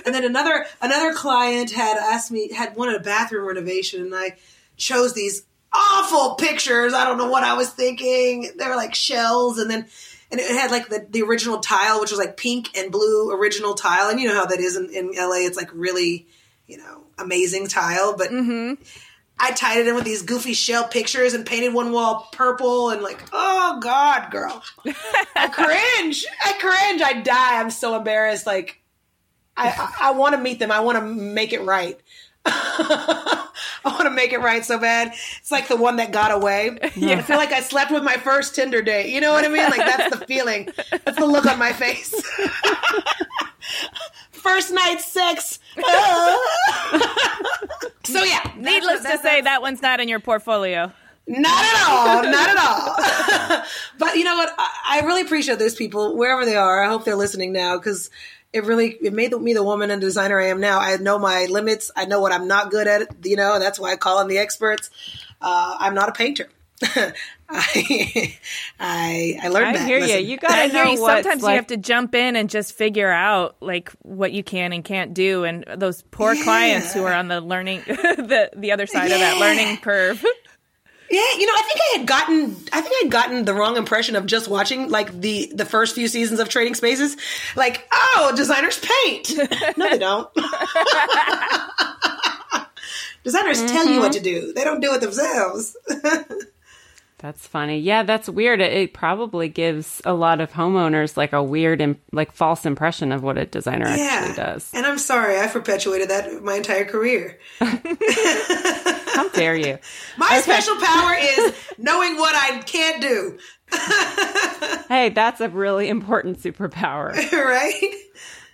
and then another another client had asked me had wanted a bathroom renovation, and I chose these awful pictures. I don't know what I was thinking. They were like shells, and then and it had like the, the original tile, which was like pink and blue original tile, and you know how that is in, in LA. It's like really, you know, amazing tile, but. mm-hmm. I tied it in with these goofy shell pictures and painted one wall purple and like, oh God, girl. I cringe. I cringe. I die. I'm so embarrassed. Like, I, I, I want to meet them. I want to make it right. I want to make it right so bad. It's like the one that got away. I feel like I slept with my first Tinder date. You know what I mean? Like that's the feeling. That's the look on my face. first night sex. so yeah, needless to say, that one's not in your portfolio. not at all. Not at all. but you know what? I, I really appreciate those people wherever they are. I hope they're listening now because it really it made me the woman and designer I am now. I know my limits. I know what I'm not good at. You know, that's why I call in the experts. Uh, I'm not a painter. I, I I learned I that. hear you. You gotta I know hear you. what's Sometimes like, you have to jump in and just figure out like what you can and can't do, and those poor clients who are on the learning the the other side of that learning curve. Yeah, you know, I think I had gotten I think I had gotten the wrong impression of just watching like the the first few seasons of Trading Spaces. Like, oh, designers paint. no, they don't. designers mm-hmm. tell you what to do. They don't do it themselves. That's funny. Yeah, that's weird. It, it, probably gives a lot of homeowners like a weird and like false impression of what a designer yeah. actually does. And I'm sorry, I've perpetuated that my entire career. How dare you? my okay. special power is knowing what I can't do. hey, that's a really important superpower. right?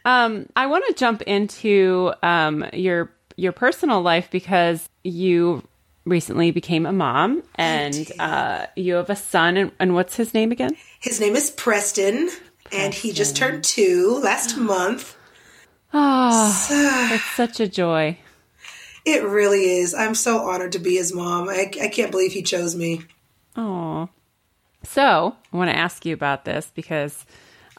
Um, I want to jump into um, your your personal life because you recently became a mom and uh, you have a son and, and, what's his name again? His name is preston, preston. and he just turned two last month. Oh so, it's such a joy. it really is. I'm so honored to be his mom. I, I can't believe he chose me. Oh so i want to ask you about this because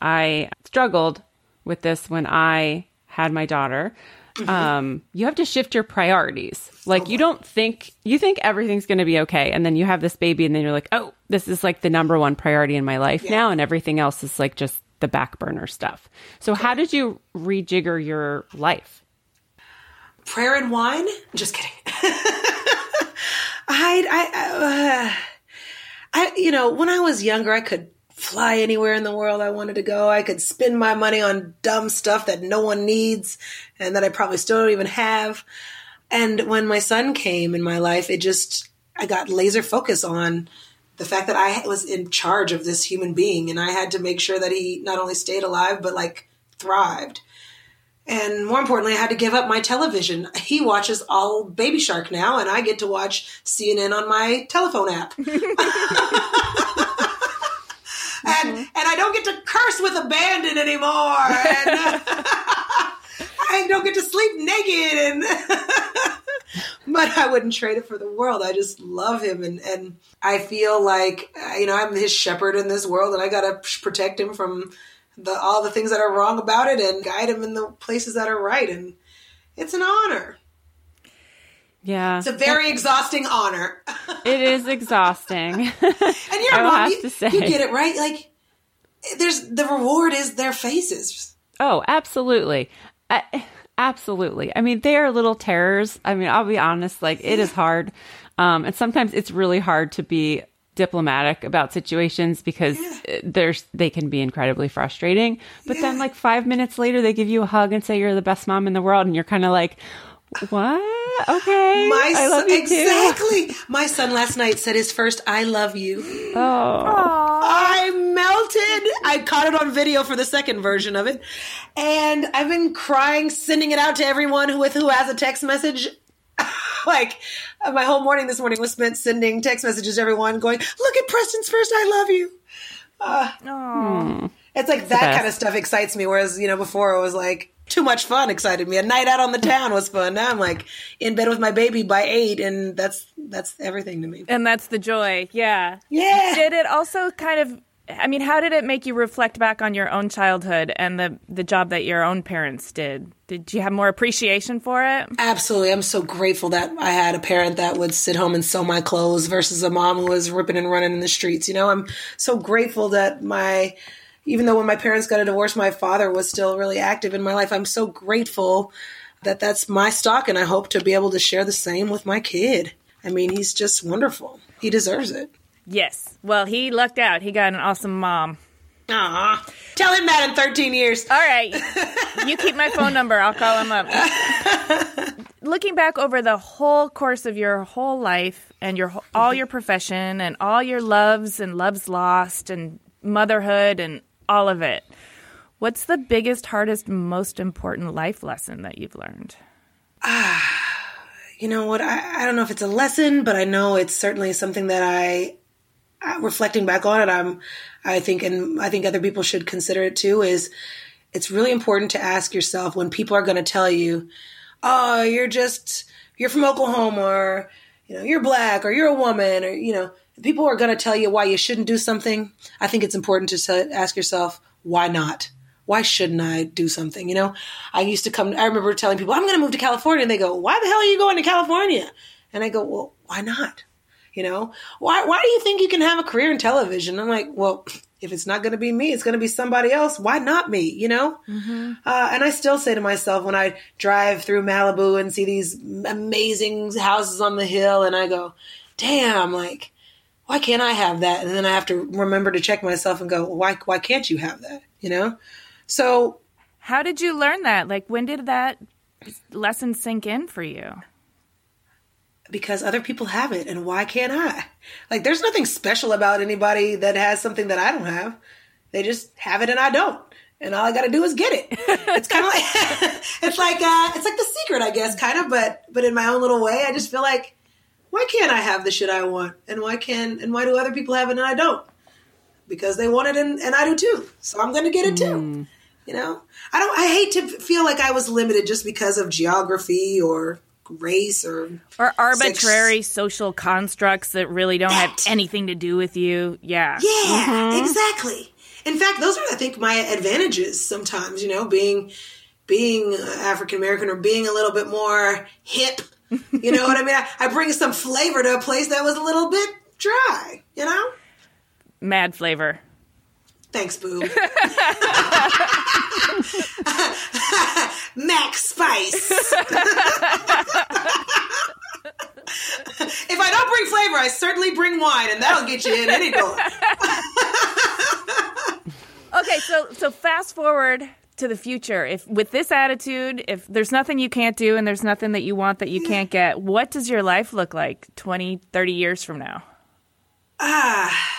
i struggled with this when i had my daughter Mm-hmm. Um, you have to shift your priorities. Like you don't think you think everything's going to be okay, and then you have this baby, and then you're like, oh, this is like the number one priority in my life yeah. now, and everything else is like just the back burner stuff. So how did you rejigger your life? Prayer and wine. Just kidding. I, I, uh, I, you know, when I was younger, I could fly anywhere in the world I wanted to go. I could spend my money on dumb stuff that no one needs and that I probably still don't even have. And when my son came in my life, it just, I got laser focus on the fact that I was in charge of this human being and I had to make sure that he not only stayed alive, but like thrived. And more importantly, I had to give up my television. He watches all Baby Shark now, and I get to watch CNN on my telephone app. and mm-hmm. and I don't get to curse with abandon anymore. And I don't get to sleep naked and but I wouldn't trade it for the world. I just love him and and I feel like you know, I'm his shepherd in this world and I got to protect him from the all the things that are wrong about it and guide him in the places that are right and it's an honor. Yeah. It's a very exhausting honor. it is exhausting. and you're I mom, you, you get it right. Like there's the reward is their faces. Oh, absolutely. Uh, absolutely. I mean, they are little terrors. I mean, I'll be honest, like it is hard. Um, and sometimes it's really hard to be diplomatic about situations because yeah. there's they can be incredibly frustrating. But yeah. then like 5 minutes later they give you a hug and say you're the best mom in the world and you're kind of like what? Okay. My I love you exactly. Too. My son last night said his first "I love you." Oh, I melted. I caught it on video for the second version of it, and I've been crying, sending it out to everyone who with who has a text message. like my whole morning this morning was spent sending text messages to everyone, going, "Look at Preston's first "I love you." Uh, oh. It's like that kind of stuff excites me. Whereas you know before it was like too much fun excited me. A night out on the town was fun. Now I'm like in bed with my baby by eight, and that's that's everything to me. And that's the joy. Yeah. Yeah. Did it also kind of? I mean, how did it make you reflect back on your own childhood and the the job that your own parents did? Did you have more appreciation for it? Absolutely. I'm so grateful that I had a parent that would sit home and sew my clothes versus a mom who was ripping and running in the streets. You know, I'm so grateful that my even though when my parents got a divorce, my father was still really active in my life. I'm so grateful that that's my stock, and I hope to be able to share the same with my kid. I mean, he's just wonderful. He deserves it. Yes. Well, he lucked out. He got an awesome mom. Aw. Tell him that in 13 years. All right. you keep my phone number. I'll call him up. Looking back over the whole course of your whole life and your all mm-hmm. your profession and all your loves and loves lost and motherhood and all of it. What's the biggest, hardest, most important life lesson that you've learned? Ah, you know what? I, I don't know if it's a lesson, but I know it's certainly something that I, I reflecting back on it. I'm, I think, and I think other people should consider it too. Is it's really important to ask yourself when people are going to tell you, "Oh, you're just you're from Oklahoma," or you know, you're black, or you're a woman, or you know, people are going to tell you why you shouldn't do something. I think it's important to ask yourself, why not? Why shouldn't I do something? You know, I used to come, I remember telling people, I'm going to move to California. And they go, why the hell are you going to California? And I go, well, why not? You know, why why do you think you can have a career in television? I'm like, well, if it's not going to be me, it's going to be somebody else. Why not me? You know? Mm-hmm. Uh, and I still say to myself when I drive through Malibu and see these amazing houses on the hill, and I go, damn, like, why can't I have that? And then I have to remember to check myself and go, why, why can't you have that? You know? So. How did you learn that? Like, when did that lesson sink in for you? because other people have it and why can't I? Like there's nothing special about anybody that has something that I don't have. They just have it and I don't. And all I got to do is get it. It's kind of like it's like uh it's like the secret, I guess, kind of, but but in my own little way, I just feel like why can't I have the shit I want? And why can and why do other people have it and I don't? Because they want it and, and I do too. So I'm going to get it too. Mm. You know? I don't I hate to feel like I was limited just because of geography or race or or arbitrary sex. social constructs that really don't that. have anything to do with you. Yeah. Yeah, mm-hmm. exactly. In fact, those are I think my advantages sometimes, you know, being being African American or being a little bit more hip. You know what I mean? I, I bring some flavor to a place that was a little bit dry, you know? Mad flavor. Thanks, boo. Max Spice. if I don't bring flavor, I certainly bring wine, and that'll get you in any door. okay, so so fast forward to the future. If with this attitude, if there's nothing you can't do and there's nothing that you want that you can't get, what does your life look like 20, 30 years from now? Ah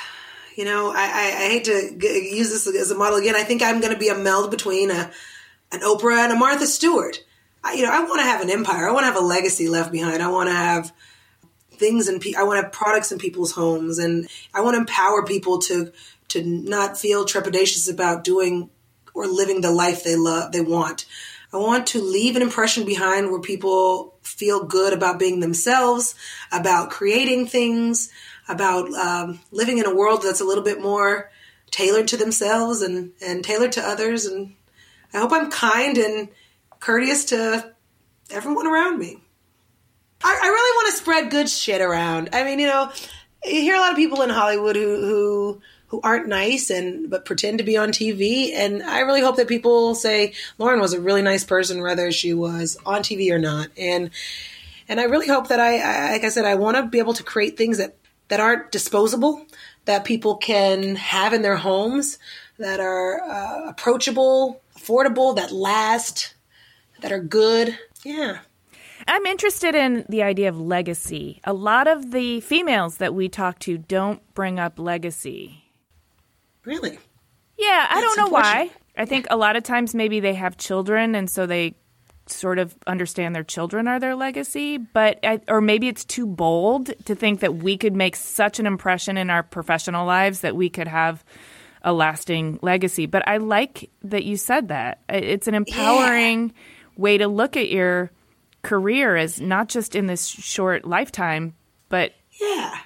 you know, I, I, I hate to g- use this as a model again. I think I'm going to be a meld between a, an Oprah and a Martha Stewart. I, you know, I want to have an empire. I want to have a legacy left behind. I want to have things and pe- I want to have products in people's homes, and I want to empower people to to not feel trepidatious about doing or living the life they love, they want. I want to leave an impression behind where people feel good about being themselves, about creating things, about um, living in a world that's a little bit more tailored to themselves and, and tailored to others. And I hope I'm kind and courteous to everyone around me. I, I really want to spread good shit around. I mean, you know, you hear a lot of people in Hollywood who, who who aren't nice and but pretend to be on TV. And I really hope that people say Lauren was a really nice person, whether she was on TV or not. And and I really hope that I, I like I said, I want to be able to create things that that aren't disposable, that people can have in their homes, that are uh, approachable, affordable, that last, that are good. Yeah. I'm interested in the idea of legacy. A lot of the females that we talk to don't bring up legacy. Really? Yeah, I don't know why. I think a lot of times maybe they have children and so they sort of understand their children are their legacy, but or maybe it's too bold to think that we could make such an impression in our professional lives that we could have a lasting legacy. But I like that you said that. It's an empowering yeah. way to look at your career as not just in this short lifetime, but yeah.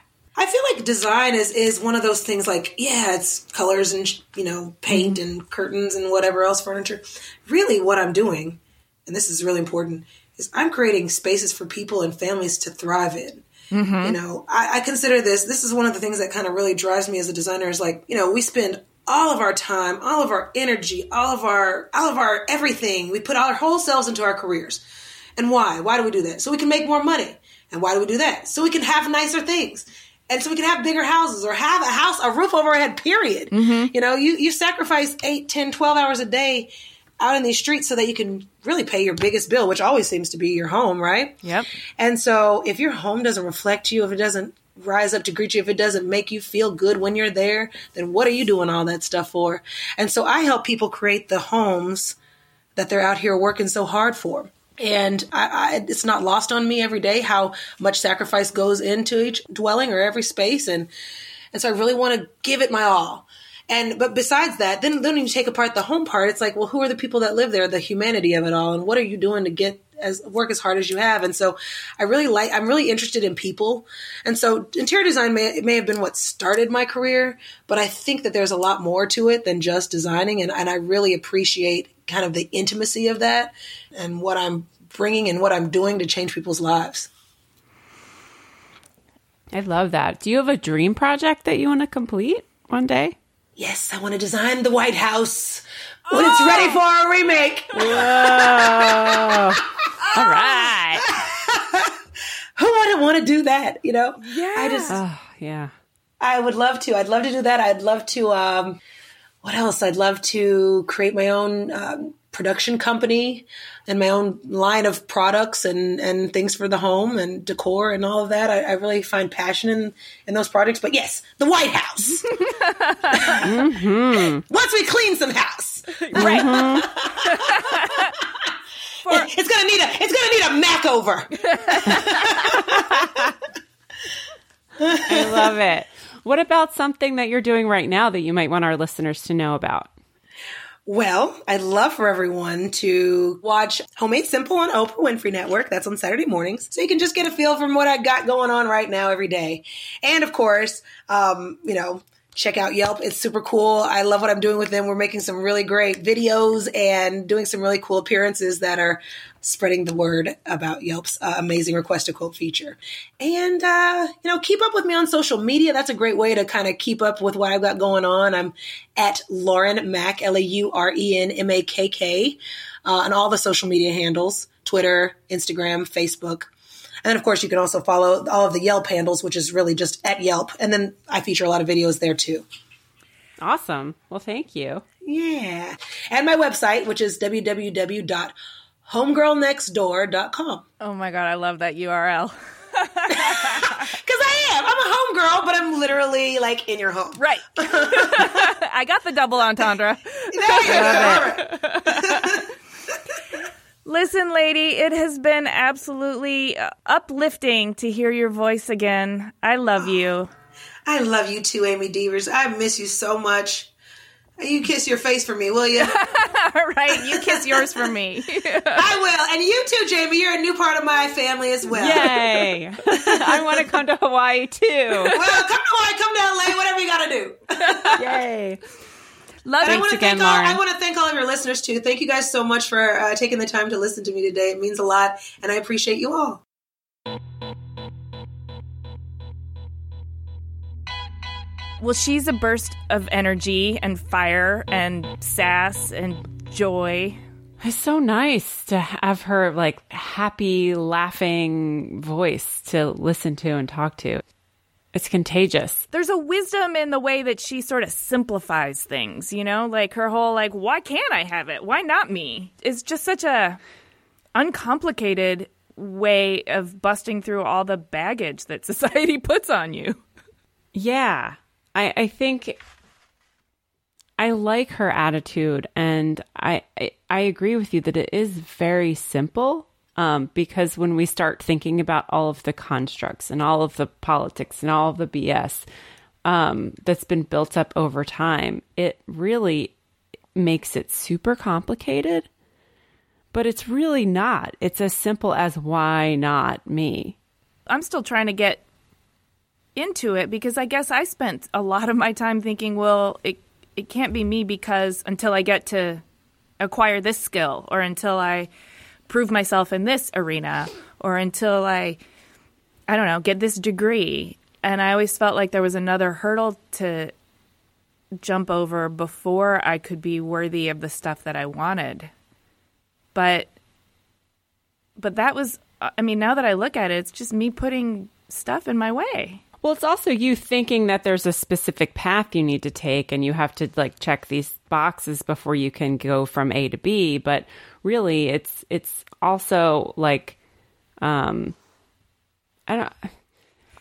I feel like design is is one of those things like yeah, it's colors and you know, paint mm-hmm. and curtains and whatever else furniture. Really what I'm doing and this is really important, is I'm creating spaces for people and families to thrive in. Mm-hmm. You know, I, I consider this, this is one of the things that kind of really drives me as a designer is like, you know, we spend all of our time, all of our energy, all of our, all of our everything. We put our whole selves into our careers. And why? Why do we do that? So we can make more money. And why do we do that? So we can have nicer things. And so we can have bigger houses or have a house, a roof over our head, period. Mm-hmm. You know, you, you sacrifice 8, 10, 12 hours a day out in these streets so that you can really pay your biggest bill, which always seems to be your home, right? Yep. And so if your home doesn't reflect you, if it doesn't rise up to greet you, if it doesn't make you feel good when you're there, then what are you doing all that stuff for? And so I help people create the homes that they're out here working so hard for. And I, I, it's not lost on me every day how much sacrifice goes into each dwelling or every space. And, and so I really want to give it my all. And but besides that, then then you take apart the home part. It's like, well, who are the people that live there? The humanity of it all, and what are you doing to get as work as hard as you have? And so, I really like. I'm really interested in people, and so interior design may may have been what started my career, but I think that there's a lot more to it than just designing, and and I really appreciate kind of the intimacy of that and what I'm bringing and what I'm doing to change people's lives. I love that. Do you have a dream project that you want to complete one day? Yes, I want to design the White House when it's ready for a remake. Whoa. All right. Who wouldn't want to do that? You know? Yeah. I just, Oh, yeah. I would love to. I'd love to do that. I'd love to. Um, what else? I'd love to create my own um, production company and my own line of products and and things for the home and decor and all of that. I, I really find passion in in those projects. But yes, the White House. Mm-hmm. Once we clean some house, right? Mm-hmm. It- it's gonna need a it's gonna need a Makk-over. I love it. What about something that you're doing right now that you might want our listeners to know about? Well, I'd love for everyone to watch Home Made Simple on Oprah Winfrey Network. That's on Saturday mornings. So you can just get a feel from what I got going on right now every day. And of course, um, you know, check out Yelp. It's super cool. I love what I'm doing with them. We're making some really great videos and doing some really cool appearances that are spreading the word about Yelp's uh, amazing request a quote feature. And, uh, you know, keep up with me on social media. That's a great way to kind of keep up with what I've got going on. I'm at Lauren Makk, L A U R E N M A K K, uh, on all the social media handles Twitter, Instagram, Facebook. And then, of course, you can also follow all of the Yelp handles, which is really just at Yelp. And then I feature a lot of videos there too. Awesome. Well, thank you. Yeah. And my website, which is www.homegirlnextdoor.com. Oh my god, I love that URL. Because I am. I'm a homegirl, but I'm literally like in your home. Right. I got the double entendre. There you go. Listen, lady, it has been absolutely uh, uplifting to hear your voice again. I love you. I love you too, Amy Devers. I miss you so much. You kiss your face for me, will you? All right, you kiss yours for me. I will. And you too, Jaime. You're a new part of my family as well. Yay. I want to come to Hawaii too. Well, come to Hawaii, come to LA, whatever you got to do. Yay. Love And I you. want to again, thank all, Lauren. I want to thank all of your listeners too. Thank you guys so much for uh, taking the time to listen to me today. It means a lot, and I appreciate you all. Well, she's a burst of energy and fire and sass and joy. It's so nice to have her like happy, laughing voice to listen to and talk to. It's contagious. There's a wisdom in the way that she sort of simplifies things, you know? Like her whole like why can't I have it? Why not me? It's just such a uncomplicated way of busting through all the baggage that society puts on you. Yeah. I, I think I like her attitude and I, I I agree with you that it is very simple. Um, because when we start thinking about all of the constructs and all of the politics and all of the BS um, that's been built up over time, it really makes it super complicated. But it's really not. It's as simple as why not me? I'm still trying to get into it because I guess I spent a lot of my time thinking, well, it it can't be me because until I get to acquire this skill or until I prove myself in this arena or until I I don't know, get this degree. And I always felt like there was another hurdle to jump over before I could be worthy of the stuff that I wanted. But but that was I mean, now that I look at it, it's just me putting stuff in my way. Well, it's also you thinking that there's a specific path you need to take and you have to like check these boxes before you can go from A to B, but really it's it's also like um I don't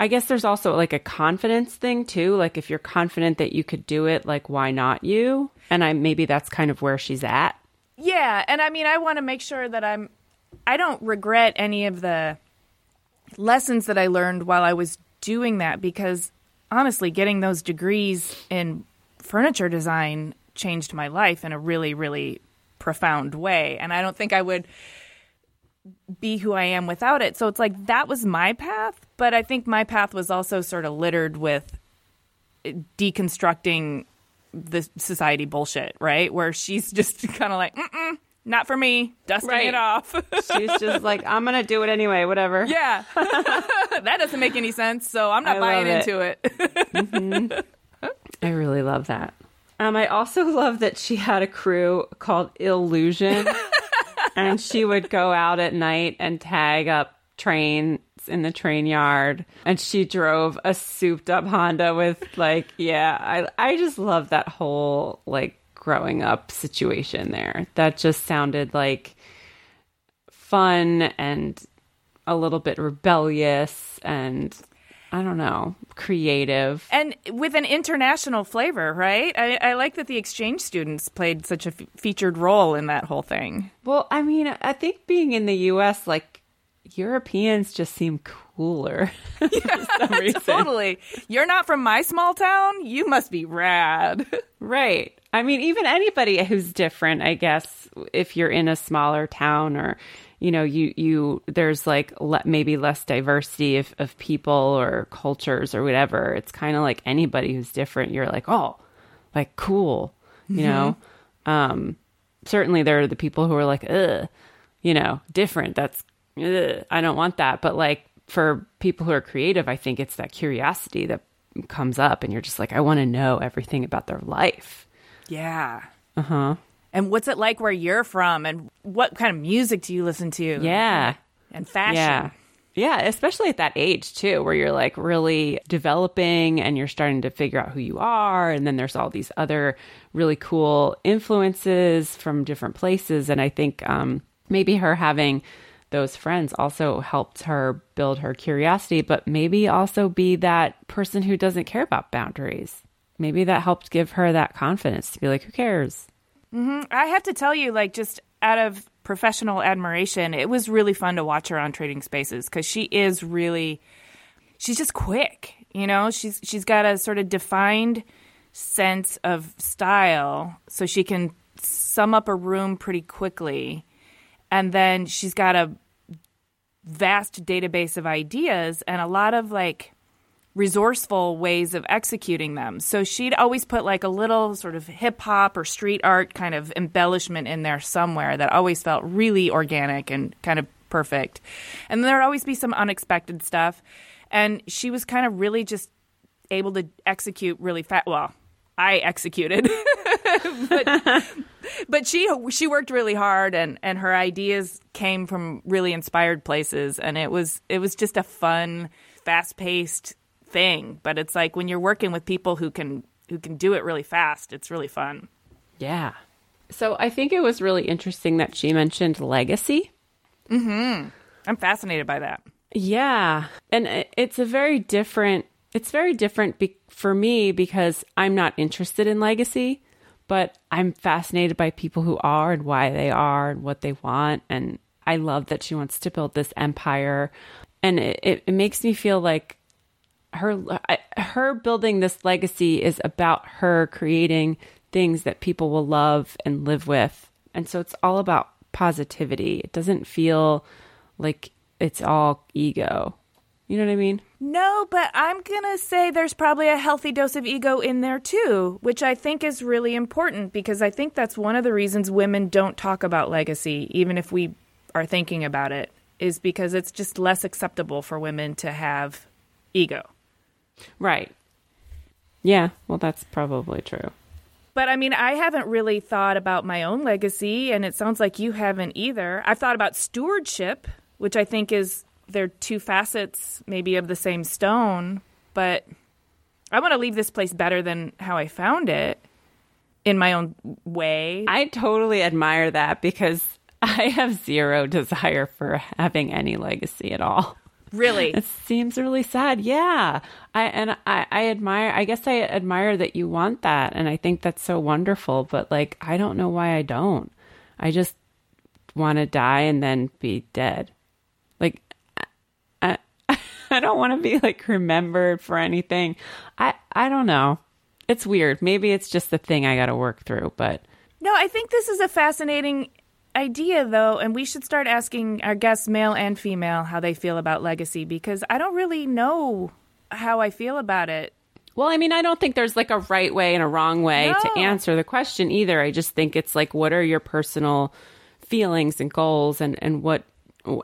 I guess there's also like a confidence thing too, like if you're confident that you could do it, like why not you? And I maybe that's kind of where she's at. Yeah, and I mean, I want to make sure that I'm. I don't regret any of the lessons that I learned while I was doing that because honestly, getting those degrees in furniture design changed my life in a really, really profound way. And I don't think I would be who I am without it. So it's like that was my path, but I think my path was also sort of littered with deconstructing the society bullshit, right? Where she's just kind of like, Mm-mm, not for me. Dusting Right. it off. She's just like, I'm gonna do it anyway, whatever. yeah. that doesn't make any sense, so I'm not I buying it. into it. Mm-hmm. I really love that. Um, I also love that she had a crew called Ill-usion, and she would go out at night and tag up trains in the train yard. And she drove a souped-up Honda with like, yeah, I I just love that whole like growing up situation there. That just sounded like fun and a little bit rebellious and I don't know, creative. and with an international flavor, right? I, I like that the exchange students played such a f- featured role in that whole thing. Well, I mean, I think being in the U.S., like Europeans just seem cooler some. Totally. You're not from my small town? You must be rad. Right. I mean, even anybody who's different, I guess, if you're in a smaller town or, you know, you, you, there's like le- maybe less diversity of, of people or cultures or whatever. It's kind of like anybody who's different. You're like, oh, like cool, you know? Um, certainly there are the people who are like, ugh, you know, different. That's, ugh, I don't want that. But like for people who are creative, I think it's that curiosity that comes up and you're just like, I want to know everything about their life. Yeah. Uh huh. And what's it like where you're from? And what kind of music do you listen to? Yeah. And fashion. Yeah. Yeah, especially at that age too, where you're like really developing and you're starting to figure out who you are. And then there's all these other really cool influences from different places. And I think um, maybe her having those friends also helped her build her curiosity, but maybe also be that person who doesn't care about boundaries. Maybe that helped give her that confidence to be like, who cares? Mm-hmm. I have to tell you, like, just out of professional admiration, it was really fun to watch her on Trading Spaces because she is really, she's just quick. You know, she's she's got a sort of defined sense of style, so she can sum up a room pretty quickly, and then she's got a vast database of ideas and a lot of like resourceful ways of executing them. So she'd always put like a little sort of hip hop or street art kind of embellishment in there somewhere that always felt really organic and kind of perfect. And there'd always be some unexpected stuff. And she was kind of really just able to execute really fast. Well, I executed, but but she she worked really hard, and and her ideas came from really inspired places, and it was it was just a fun, fast paced thing. But it's like when you're working with people who can who can do it really fast, it's really fun. Yeah. So I think it was really interesting that she mentioned legacy. Mhm. I'm fascinated by that. Yeah. And it's a very different it's very different be- for me because I'm not interested in legacy, but I'm fascinated by people who are and why they are and what they want and I love that she wants to build this empire and it, it, it makes me feel like her her building this legacy is about her creating things that people will love and live with. And so it's all about positivity. It doesn't feel like it's all ego. You know what i mean? No, but I'm going to say there's probably a healthy dose of ego in there too, which I think is really important because I think that's one of the reasons women don't talk about legacy, even if we are thinking about it, is because it's just less acceptable for women to have ego. Right yeah well that's probably true But I mean, I haven't really thought about my own legacy, and it sounds like you haven't either. I've thought about stewardship, which I think is they're two facets maybe of the same stone, but I want to leave this place better than how I found it in my own way. i totally admire that because i have zero desire for having any legacy at all really. It seems really sad. Yeah. I and I, I admire I guess I admire that you want that and I think that's so wonderful, but like I don't know why I don't. I just want to die and then be dead. Like I I I don't want to be like remembered for anything. I I don't know. It's weird. Maybe it's just the thing I got to work through, but No, I think this is a fascinating idea, though, and we should start asking our guests, male and female, how they feel about legacy because I don't really know how I feel about it. Well, I mean, I don't think there's like a right way and a wrong way No. to answer the question either. I just think it's like, what are your personal feelings and goals and and what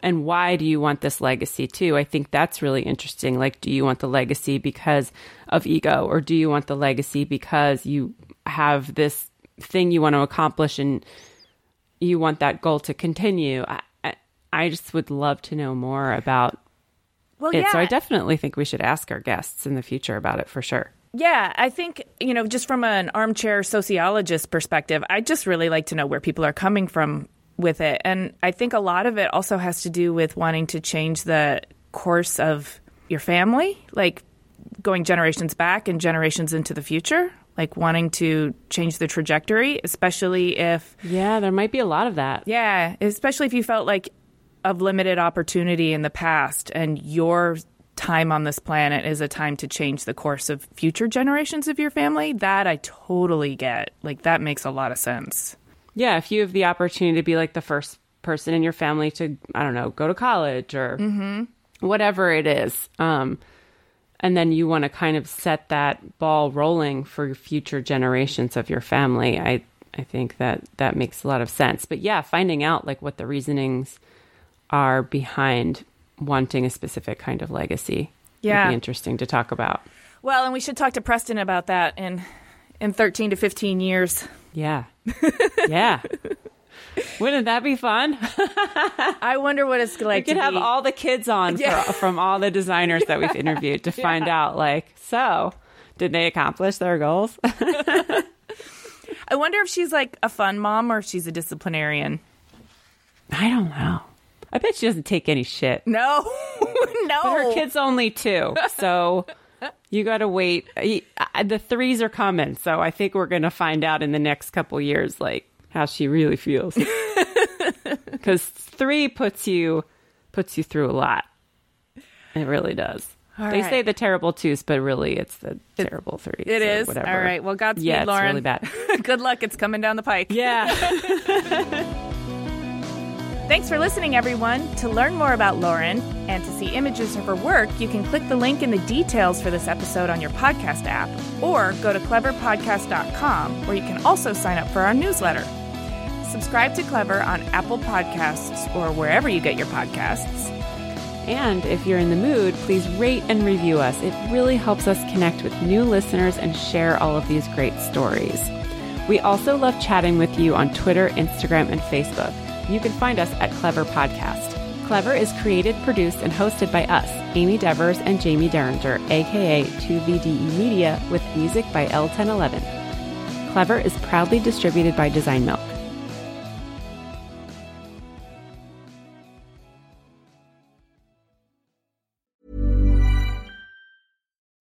and why do you want this legacy too? I think that's really interesting. Like, do you want the legacy because of ego, or do you want the legacy because you have this thing you want to accomplish and you want that goal to continue? I, I, I just would love to know more about Well, it. yeah. So I definitely think we should ask our guests in the future about it for sure. Yeah, I think, you know, just from an armchair sociologist perspective, I just really like to know where people are coming from with it. And I think a lot of it also has to do with wanting to change the course of your family, like going generations back and generations into the future, like wanting to change the trajectory, especially if, Yeah, there might be a lot of that. yeah, especially if you felt like of limited opportunity in the past and your time on this planet is a time to change the course of future generations of your family, that I totally get. Like that makes a lot of sense. Yeah, if you have the opportunity to be like the first person in your family to, I don't know, go to college or whatever it is, um, and then you want to kind of set that ball rolling for future generations of your family, I I think that that makes a lot of sense. But yeah, finding out like what the reasonings are behind wanting a specific kind of legacy Yeah. would be interesting to talk about. Well, and we should talk to Preston about that in in 13 to 15 years. Yeah, yeah. Wouldn't that be fun? I wonder what it's like we could to have be- all the kids on Yeah. for, from all the designers that we've interviewed to find out like so did they accomplish their goals I wonder if she's like a fun mom or if she's a disciplinarian. i don't know i bet she doesn't take any shit No. no. but her kid's only two so you gotta wait uh, the threes are coming so i think we're gonna find out in the next couple years like how she really feels because three puts you puts you through a lot it really does All they right. say the terrible twos, but really it's the terrible three. It is. Whatever. All right. Well, Godspeed, yeah, it's Lauren. really bad. Good luck. It's coming down the pike. Yeah. Thanks for listening, everyone. To learn more about Lauren and to see images of her work, you can click the link in the details for this episode on your podcast app or go to cleverpodcast.com where you can also sign up for our newsletter. Subscribe to Clever on Apple Podcasts or wherever you get your podcasts. And if you're in the mood, please rate and review us. It really helps us connect with new listeners and share all of these great stories. We also love chatting with you on Twitter, Instagram, and Facebook. You can find us at Clever Podcast. Clever is created, produced, and hosted by us, Amy Devers and Jaime Derringer, aka 2VDE Media, with music by El Ten Eleven. Clever is proudly distributed by Design Milk.